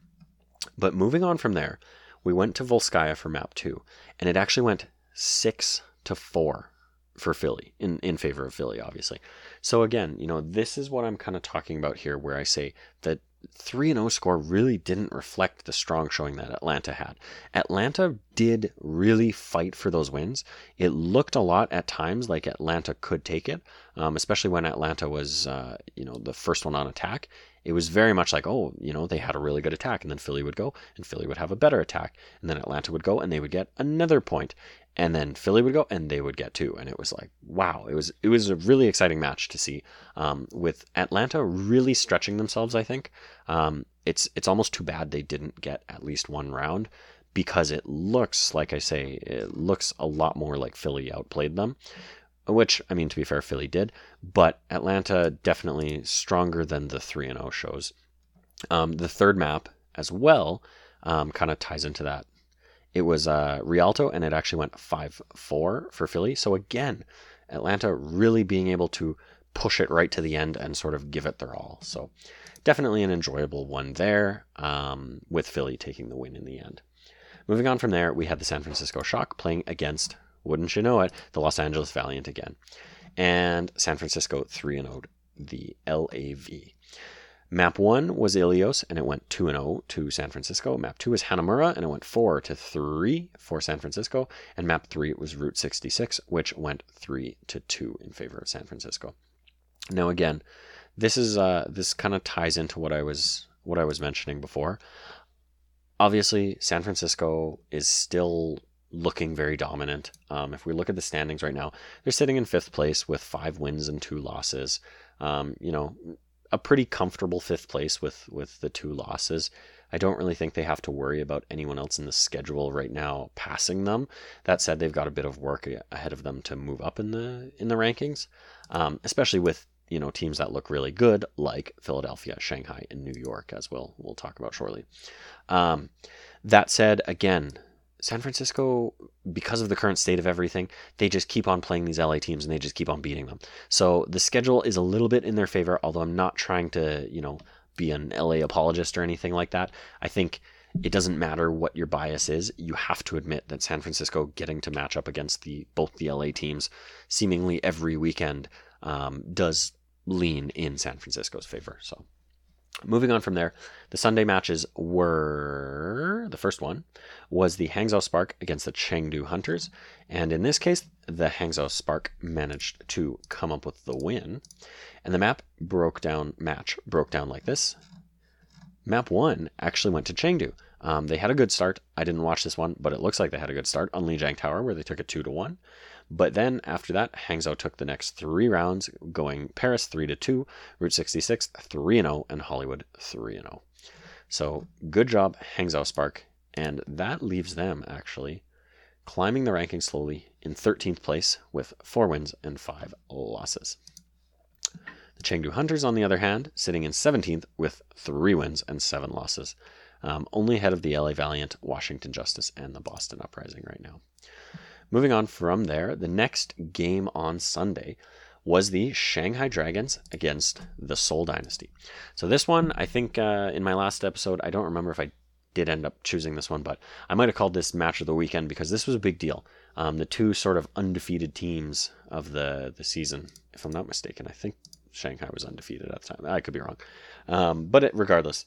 S1: But moving on from there, we went to Volskaya for map two, and it actually went six to four for Philly in, in favor of Philly, obviously. So again, you know, this is what I'm kind of talking about here, where I say that 3 0 score really didn't reflect the strong showing that Atlanta had. Atlanta did really fight for those wins. It looked a lot at times like Atlanta could take it, um, especially when Atlanta was, uh, you know, the first one on attack. It was very much like, oh, you know, they had a really good attack, and then Philly would go, and Philly would have a better attack, and then Atlanta would go, and they would get another point, and then Philly would go and they would get two, and it was like wow, it was it was a really exciting match to see. Um, with Atlanta really stretching themselves, I think um, it's it's almost too bad they didn't get at least one round because it looks like I say it looks a lot more like Philly outplayed them. Which I mean, to be fair, Philly did, but Atlanta definitely stronger than the three and zero oh shows. Um, the third map as well um, kind of ties into that it was uh, Rialto, and it actually went 5 4 for Philly. So again, Atlanta really being able to push it right to the end and sort of give it their all. So definitely an enjoyable one there, um, with Philly taking the win in the end. Moving on from there, we had the San Francisco Shock playing against, wouldn't you know it, the Los Angeles Valiant again. And San Francisco 3 0 the LAV. Map 1 was Ilios, and it went 2 0 to San Francisco. Map 2 was Hanamura, and it went 4 to 3 for San Francisco. And map 3 was Route 66, which went 3 to 2 in favor of San Francisco. Now, again, this is uh, this kind of ties into what I was what I was mentioning before. Obviously, San Francisco is still looking very dominant. Um, if we look at the standings right now, they're sitting in fifth place with five wins and two losses. Um, you know, a pretty comfortable fifth place with with the two losses. I don't really think they have to worry about anyone else in the schedule right now passing them. That said, they've got a bit of work ahead of them to move up in the in the rankings, um, especially with you know teams that look really good like Philadelphia, Shanghai, and New York, as we'll we'll talk about shortly. Um, that said, again, San Francisco, because of the current state of everything, they just keep on playing these LA teams and they just keep on beating them. So the schedule is a little bit in their favor, although I'm not trying to, you know, be an LA apologist or anything like that. I think it doesn't matter what your bias is. You have to admit that San Francisco getting to match up against the both the LA teams seemingly every weekend um, does lean in San Francisco's favor. So Moving on from there, the Sunday matches were the first one was the Hangzhou Spark against the Chengdu Hunters, and in this case, the Hangzhou Spark managed to come up with the win. And the map broke down match broke down like this. Map one actually went to Chengdu. Um, they had a good start. I didn't watch this one, but it looks like they had a good start on Lijiang Tower, where they took it two to one. But then after that, Hangzhou took the next three rounds, going Paris 3 to 2, Route 66 3 0, and Hollywood 3 0. So good job, Hangzhou Spark. And that leaves them actually climbing the rankings slowly in 13th place with four wins and five losses. The Chengdu Hunters, on the other hand, sitting in 17th with three wins and seven losses, um, only ahead of the LA Valiant, Washington Justice, and the Boston Uprising right now. Moving on from there, the next game on Sunday was the Shanghai Dragons against the Seoul Dynasty. So this one, I think uh, in my last episode, I don't remember if I did end up choosing this one, but I might have called this match of the weekend because this was a big deal. Um, the two sort of undefeated teams of the the season, if I'm not mistaken, I think Shanghai was undefeated at the time. I could be wrong, um, but it, regardless,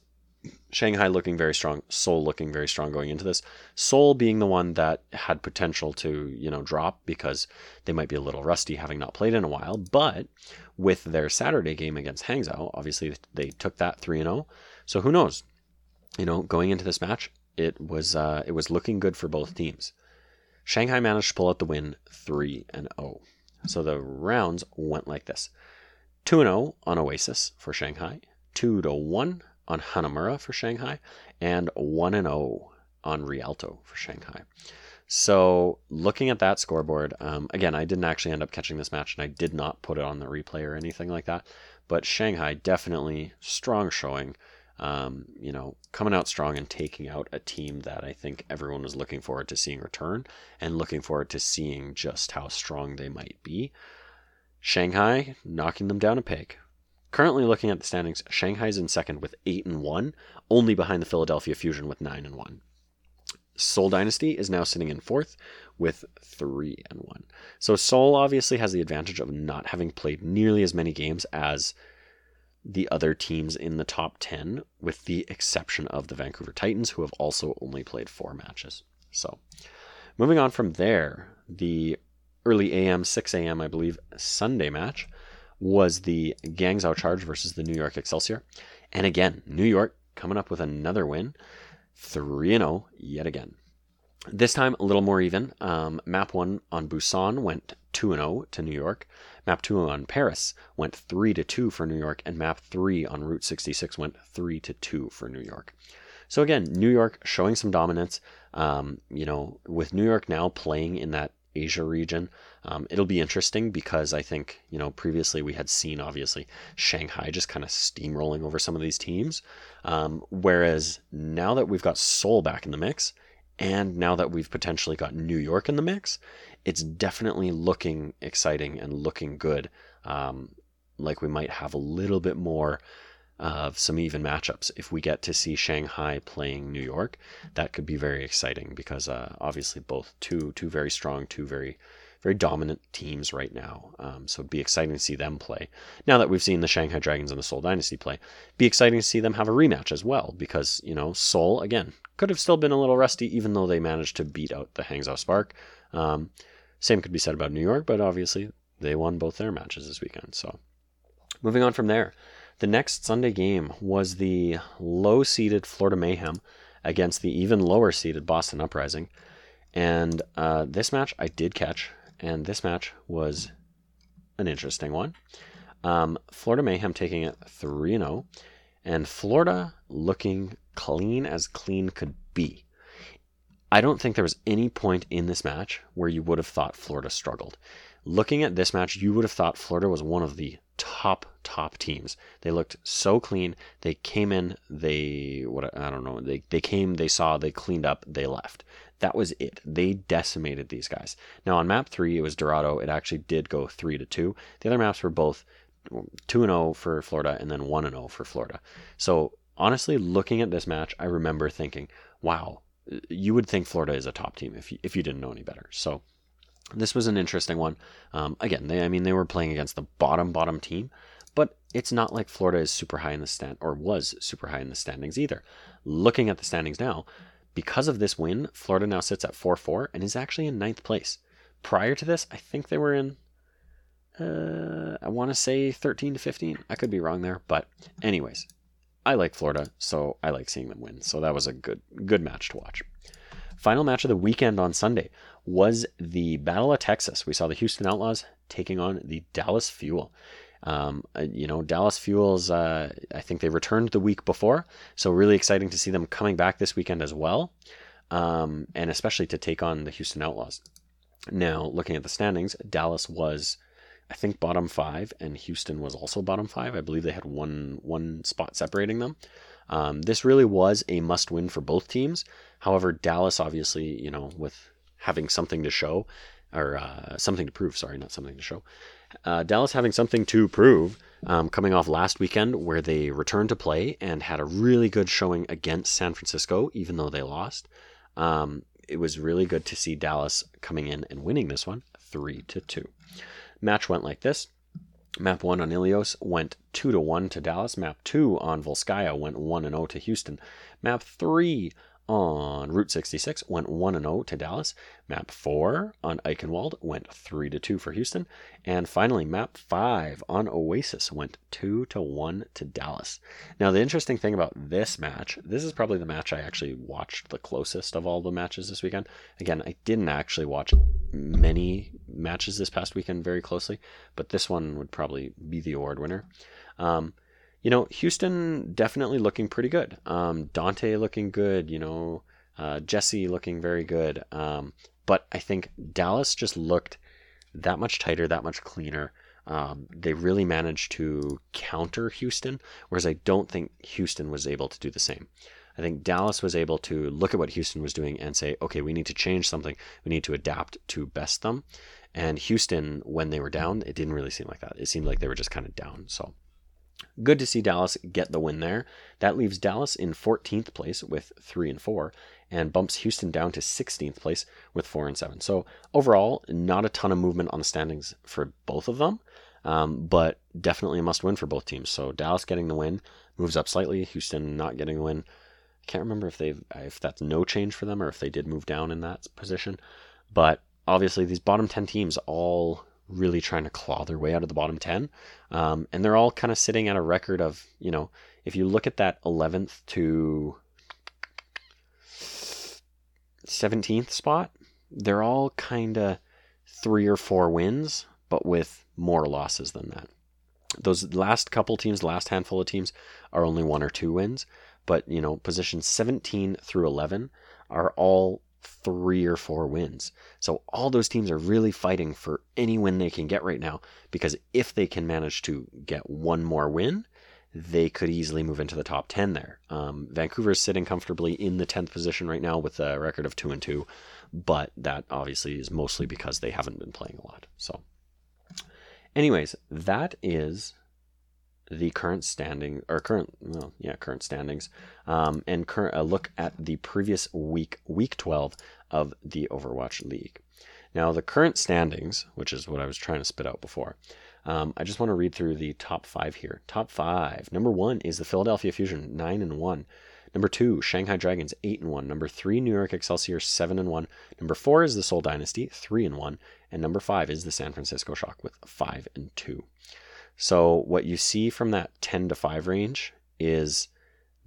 S1: Shanghai looking very strong, Seoul looking very strong going into this. Seoul being the one that had potential to, you know, drop because they might be a little rusty having not played in a while, but with their Saturday game against Hangzhou, obviously they took that 3 0. So who knows? you know, going into this match, it was uh, it was looking good for both teams. Shanghai managed to pull out the win 3 and 0. So the rounds went like this. 2 0 on Oasis for Shanghai, 2 to 1 on Hanamura for Shanghai, and 1 0 on Rialto for Shanghai. So, looking at that scoreboard, um, again, I didn't actually end up catching this match and I did not put it on the replay or anything like that. But Shanghai definitely strong showing, um, you know, coming out strong and taking out a team that I think everyone was looking forward to seeing return and looking forward to seeing just how strong they might be. Shanghai knocking them down a peg. Currently looking at the standings, Shanghai's in second with 8 and 1, only behind the Philadelphia Fusion with 9 and 1. Seoul Dynasty is now sitting in fourth with three and one. So Seoul obviously has the advantage of not having played nearly as many games as the other teams in the top 10, with the exception of the Vancouver Titans, who have also only played four matches. So, moving on from there, the early AM, 6 AM, I believe, Sunday match was the Guangzhou Charge versus the New York Excelsior. And again, New York coming up with another win. 3 0 yet again. This time a little more even. Um, map 1 on Busan went 2 0 to New York. Map 2 on Paris went 3 2 for New York. And map 3 on Route 66 went 3 2 for New York. So again, New York showing some dominance. Um, you know, with New York now playing in that Asia region. Um, it'll be interesting because I think, you know, previously we had seen obviously Shanghai just kind of steamrolling over some of these teams. Um, whereas now that we've got Seoul back in the mix, and now that we've potentially got New York in the mix, it's definitely looking exciting and looking good. Um, like we might have a little bit more of some even matchups. If we get to see Shanghai playing New York, that could be very exciting because uh, obviously both two two very strong, two very very dominant teams right now. Um, so it'd be exciting to see them play. Now that we've seen the Shanghai Dragons and the Seoul Dynasty play, be exciting to see them have a rematch as well because you know Seoul again could have still been a little rusty even though they managed to beat out the Hangzhou Spark. Um, same could be said about New York, but obviously they won both their matches this weekend. So moving on from there. The next Sunday game was the low seeded Florida Mayhem against the even lower seeded Boston Uprising. And uh, this match I did catch, and this match was an interesting one. Um, Florida Mayhem taking it 3 0, and Florida looking clean as clean could be. I don't think there was any point in this match where you would have thought Florida struggled. Looking at this match, you would have thought Florida was one of the top top teams. They looked so clean. They came in, they what I don't know, they they came, they saw, they cleaned up, they left. That was it. They decimated these guys. Now on map 3 it was Dorado. It actually did go 3 to 2. The other maps were both 2 and 0 for Florida and then 1 and 0 for Florida. So honestly looking at this match, I remember thinking, "Wow, you would think Florida is a top team if you, if you didn't know any better." So this was an interesting one. Um, again, they I mean they were playing against the bottom bottom team, but it's not like Florida is super high in the stand or was super high in the standings either. Looking at the standings now, because of this win, Florida now sits at 4-4 and is actually in ninth place. Prior to this, I think they were in uh, I want to say 13 to 15. I could be wrong there, but anyways, I like Florida, so I like seeing them win. So that was a good good match to watch. Final match of the weekend on Sunday was the Battle of Texas. We saw the Houston Outlaws taking on the Dallas Fuel. Um, uh, you know, Dallas Fuels, uh, I think they returned the week before, so really exciting to see them coming back this weekend as well, um, and especially to take on the Houston Outlaws. Now, looking at the standings, Dallas was, I think, bottom five, and Houston was also bottom five. I believe they had one one spot separating them. Um, this really was a must win for both teams. However, Dallas, obviously, you know, with having something to show, or uh, something to prove, sorry, not something to show. Uh, Dallas having something to prove, um, coming off last weekend where they returned to play and had a really good showing against San Francisco, even though they lost. Um, it was really good to see Dallas coming in and winning this one, three to two. Match went like this. Map 1 on Ilios went 2 to 1 to Dallas. Map 2 on Volskaya went 1 and 0 to Houston. Map 3 on Route 66 went 1 0 to Dallas. Map 4 on Eichenwalde went 3 2 for Houston. And finally, map 5 on Oasis went 2 1 to Dallas. Now, the interesting thing about this match, this is probably the match I actually watched the closest of all the matches this weekend. Again, I didn't actually watch many matches this past weekend very closely, but this one would probably be the award winner. Um, you know, Houston definitely looking pretty good. Um, Danteh looking good. You know, uh, Jecse looking very good. Um, but I think Dallas just looked that much tighter, that much cleaner. Um, they really managed to counter Houston, whereas I don't think Houston was able to do the same. I think Dallas was able to look at what Houston was doing and say, okay, we need to change something. We need to adapt to best them. And Houston, when they were down, it didn't really seem like that. It seemed like they were just kind of down. So Good to see Dallas get the win there. That leaves Dallas in 14th place with 3 and 4 and bumps Houston down to 16th place with 4 and 7. So overall, not a ton of movement on the standings for both of them, um, but definitely a must win for both teams. So Dallas getting the win moves up slightly. Houston not getting the win. I can't remember if they if that's no change for them or if they did move down in that position. But obviously, these bottom 10 teams all really trying to claw their way out of the bottom 10. Um, and they're all kind of sitting at a record of, you know, if you look at that 11th to 17th spot, they're all kind of three or four wins, but with more losses than that. Those last couple teams, last handful of teams, are only one or two wins. But, you know, positions 17 through 11 are all three or four wins. So all those teams are really fighting for any win they can get right now because if they can manage to get one more win, they could easily move into the top 10 there. Um, Vancouver is sitting comfortably in the 10th position right now with a record of 2 and 2, but that obviously is mostly because they haven't been playing a lot. So anyways, that is the current standing or current well yeah current standings um, and current a look at the previous week week 12 of the overwatch league now the current standings which is what i was trying to spit out before um, i just want to read through the top five here top five number one is the philadelphia fusion 9 and 1 Number two, Shanghai Dragons, eight and one. Number three, New York Excelsior, seven and one. Number four is the Seoul Dynasty, three and one. And number five is the San Francisco Shock with five and two. So what you see from that 10 to 5 range is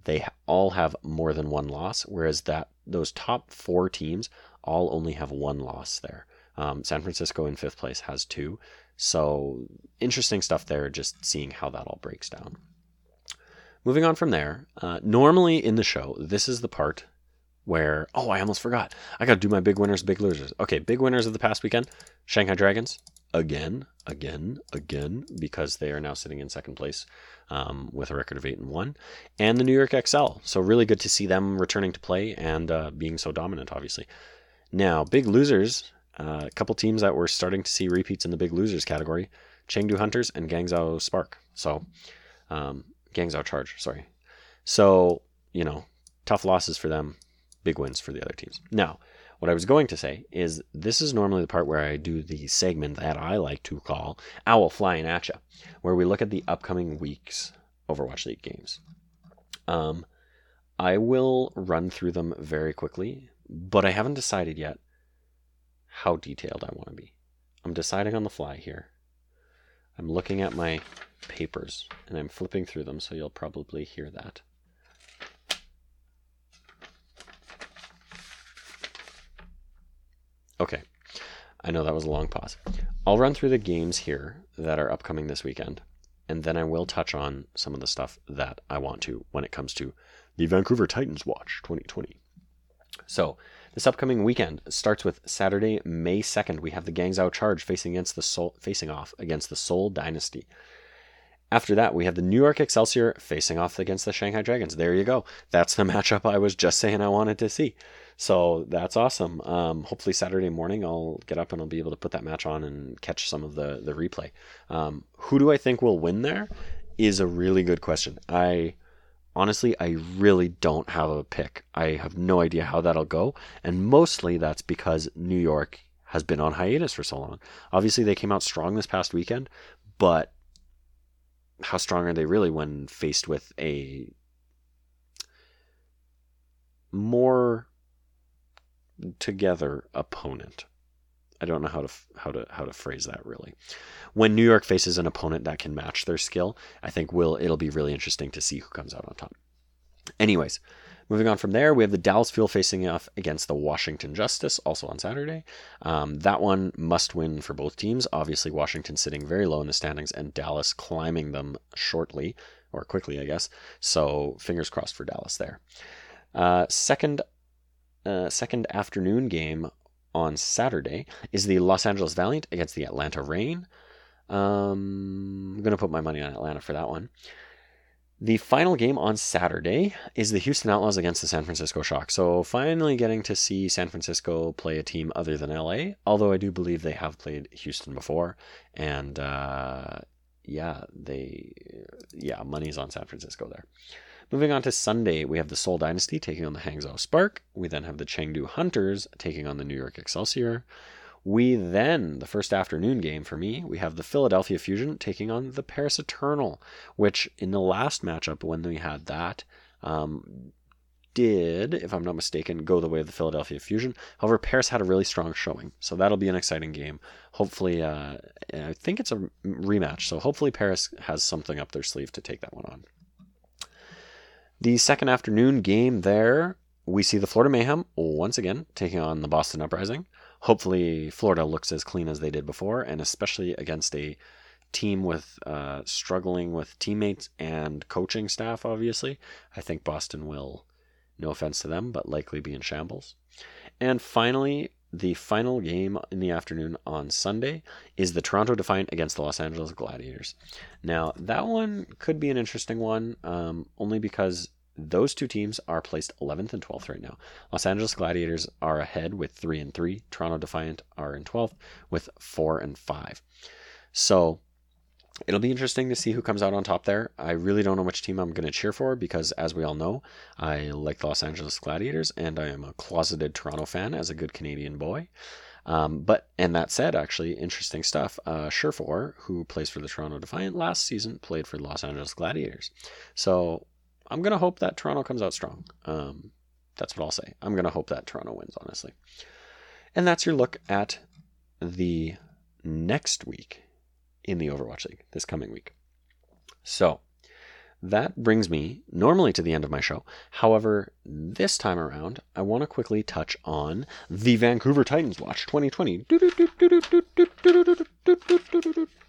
S1: they all have more than one loss, whereas that those top four teams all only have one loss there. Um, San Francisco in fifth place has two. So interesting stuff there, just seeing how that all breaks down. Moving on from there, uh, normally in the show, this is the part where, oh, I almost forgot. I got to do my big winners, big losers. Okay, big winners of the past weekend Shanghai Dragons, again, again, again, because they are now sitting in second place um, with a record of eight and one, and the New York XL. So really good to see them returning to play and uh, being so dominant. Obviously, now big losers. Uh, a couple teams that we're starting to see repeats in the big losers category: Chengdu Hunters and Guangzhou Spark. So, um, Guangzhou Charge. Sorry. So you know, tough losses for them, big wins for the other teams. Now, what I was going to say is this is normally the part where I do the segment that I like to call Owl Flying At Ya, where we look at the upcoming week's Overwatch League games. Um, I will run through them very quickly, but I haven't decided yet how detailed I want to be. I'm deciding on the fly here. I'm looking at my papers and I'm flipping through them, so you'll probably hear that. Okay. I know that was a long pause. I'll run through the games here that are upcoming this weekend, and then I will touch on some of the stuff that I want to when it comes to the Vancouver Titans Watch 2020. So, this upcoming weekend starts with Saturday, May 2nd. We have the Guangzhou Charge facing against the facing off against the Seoul Dynasty. After that, we have the New York Excelsior facing off against the Shanghai Dragons. There you go. That's the matchup I was just saying I wanted to see. So that's awesome. Um, hopefully Saturday morning I'll get up and I'll be able to put that match on and catch some of the the replay. Um, who do I think will win there? Is a really good question. I honestly I really don't have a pick. I have no idea how that'll go, and mostly that's because New York has been on hiatus for so long. Obviously they came out strong this past weekend, but how strong are they really when faced with a more together opponent. I don't know how to how to how to phrase that really. When New York faces an opponent that can match their skill, I think will it'll be really interesting to see who comes out on top. Anyways, moving on from there, we have the Dallas Fuel facing off against the Washington Justice, also on Saturday. Um, that one must win for both teams. Obviously, Washington sitting very low in the standings, and Dallas climbing them shortly or quickly, I guess. So fingers crossed for Dallas there. Uh, second, uh, second afternoon game on Saturday is the Los Angeles Valiant against the Atlanta Reign. Um, I'm going to put my money on Atlanta for that one. The final game on Saturday is the Houston Outlaws against the San Francisco Shock. So finally getting to see San Francisco play a team other than LA, although I do believe they have played Houston before. And uh, yeah, they yeah, money's on San Francisco there. Moving on to Sunday, we have the Seoul Dynasty taking on the Hangzhou Spark. We then have the Chengdu Hunters taking on the New York Excelsior. We then, the first afternoon game for me, we have the Philadelphia Fusion taking on the Paris Eternal, which in the last matchup, when we had that, um, did, if I'm not mistaken, go the way of the Philadelphia Fusion. However, Paris had a really strong showing, so that'll be an exciting game. Hopefully, uh, I think it's a rematch, so hopefully Paris has something up their sleeve to take that one on. The second afternoon game there, we see the Florida Mayhem once again taking on the Boston Uprising. Hopefully, Florida looks as clean as they did before, and especially against a team with uh, struggling with teammates and coaching staff. Obviously, I think Boston will. No offense to them, but likely be in shambles. And finally, the final game in the afternoon on Sunday is the Toronto Defiant against the Los Angeles Gladiators. Now, that one could be an interesting one, um, only because those two teams are placed 11th and 12th right now. Los Angeles Gladiators are ahead with 3 and 3. Toronto Defiant are in 12th with 4 and 5. So, it'll be interesting to see who comes out on top there. I really don't know which team I'm going to cheer for because, as we all know, I like the Los Angeles Gladiators and I am a closeted Toronto fan as a good Canadian boy. Um, but, and that said, actually, interesting stuff. Uh, Surefour, who plays for the Toronto Defiant last season, played for the Los Angeles Gladiators. So I'm going to hope that Toronto comes out strong. Um, that's what I'll say. I'm going to hope that Toronto wins, honestly. And that's your look at the next week in the Overwatch League this coming week. So that brings me normally to the end of my show. However, this time around, I want to quickly touch on the Vancouver Titans Watch 2020.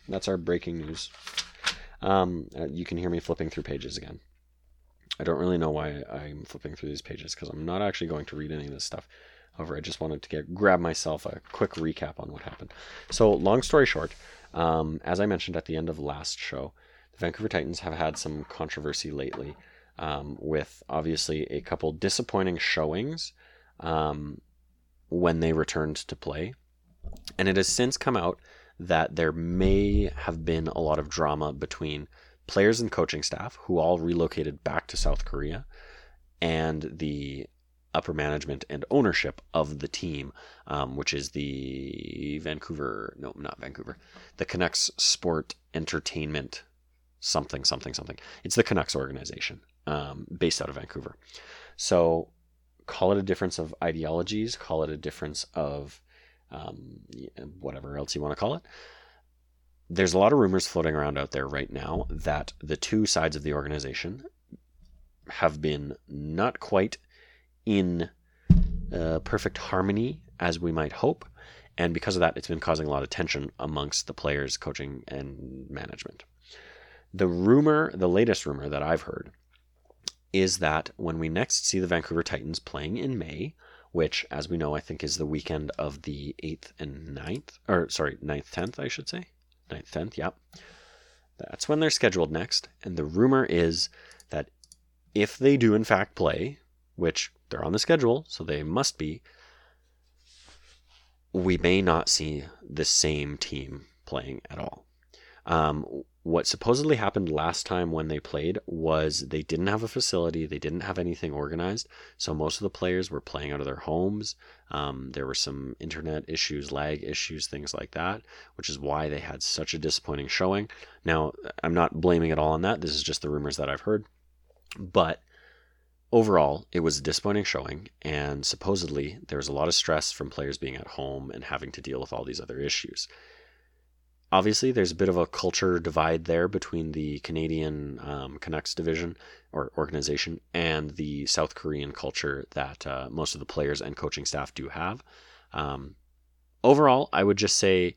S1: That's our breaking news. Um, you can hear me flipping through pages again. I don't really know why I'm flipping through these pages because I'm not actually going to read any of this stuff. However, I just wanted to get grab myself a quick recap on what happened. So, long story short, um, as I mentioned at the end of last show, the Vancouver Titans have had some controversy lately um, with obviously a couple disappointing showings um, when they returned to play. And it has since come out that there may have been a lot of drama between players and coaching staff who all relocated back to South Korea and the upper management and ownership of the team, um, which is the Vancouver, no, not Vancouver, the Canucks Sport Entertainment something, something, something. It's the Canucks organization um, based out of Vancouver. So call it a difference of ideologies, call it a difference of um, whatever else you want to call it. There's a lot of rumors floating around out there right now that the two sides of the organization have been not quite in uh, perfect harmony as we might hope. And because of that, it's been causing a lot of tension amongst the players, coaching, and management. The rumor, the latest rumor that I've heard, is that when we next see the Vancouver Titans playing in May, which, as we know, I think is the weekend of the 8th and 9th, or sorry, 9th, 10th, I should say. 9th, 10th, yep. That's when they're scheduled next. And the rumor is that if they do, in fact, play, which they're on the schedule, so they must be, we may not see the same team playing at all. Um, what supposedly happened last time when they played was they didn't have a facility, they didn't have anything organized, so most of the players were playing out of their homes. Um, there were some internet issues, lag issues, things like that, which is why they had such a disappointing showing. Now, I'm not blaming it all on that, this is just the rumors that I've heard. But overall, it was a disappointing showing, and supposedly there was a lot of stress from players being at home and having to deal with all these other issues. Obviously, there's a bit of a culture divide there between the Canadian um, Canucks division or organization and the South Korean culture that uh, most of the players and coaching staff do have. Um, overall, I would just say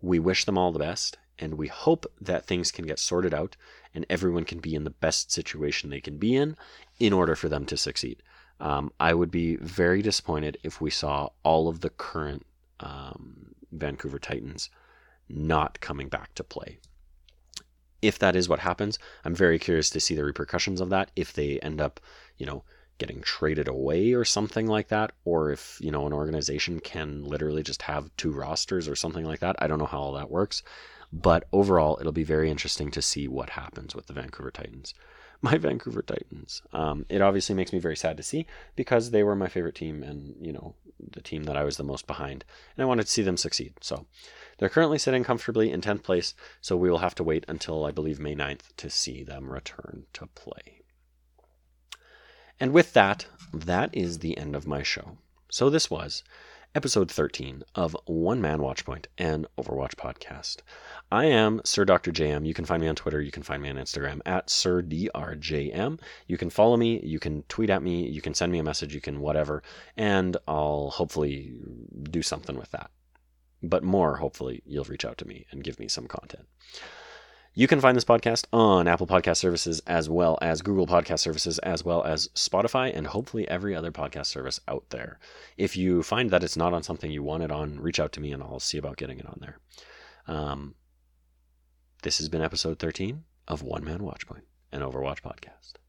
S1: we wish them all the best and we hope that things can get sorted out and everyone can be in the best situation they can be in in order for them to succeed. Um, I would be very disappointed if we saw all of the current um, Vancouver Titans not coming back to play. If that is what happens, I'm very curious to see the repercussions of that. If they end up, you know, getting traded away or something like that, or if, you know, an organization can literally just have two rosters or something like that. I don't know how all that works. But overall, it'll be very interesting to see what happens with the Vancouver Titans. My Vancouver Titans. Um, it obviously makes me very sad to see because they were my favorite team and, you know, the team that I was the most behind. And I wanted to see them succeed. So they're currently sitting comfortably in 10th place. So we will have to wait until, I believe, May 9th to see them return to play. And with that, that is the end of my show. So this was episode 13 of One Man Watchpoint and Overwatch Podcast. I am Sir Dr. JM. You can find me on Twitter. You can find me on Instagram at Sir DRJM. You can follow me. You can tweet at me. You can send me a message. You can whatever. And I'll hopefully do something with that. But more, hopefully, you'll reach out to me and give me some content. You can find this podcast on Apple Podcast Services as well as Google Podcast Services as well as Spotify and hopefully every other podcast service out there. If you find that it's not on something you want it on, reach out to me and I'll see about getting it on there. Um, this has been episode 13 of One Man Watchpoint, an Overwatch podcast.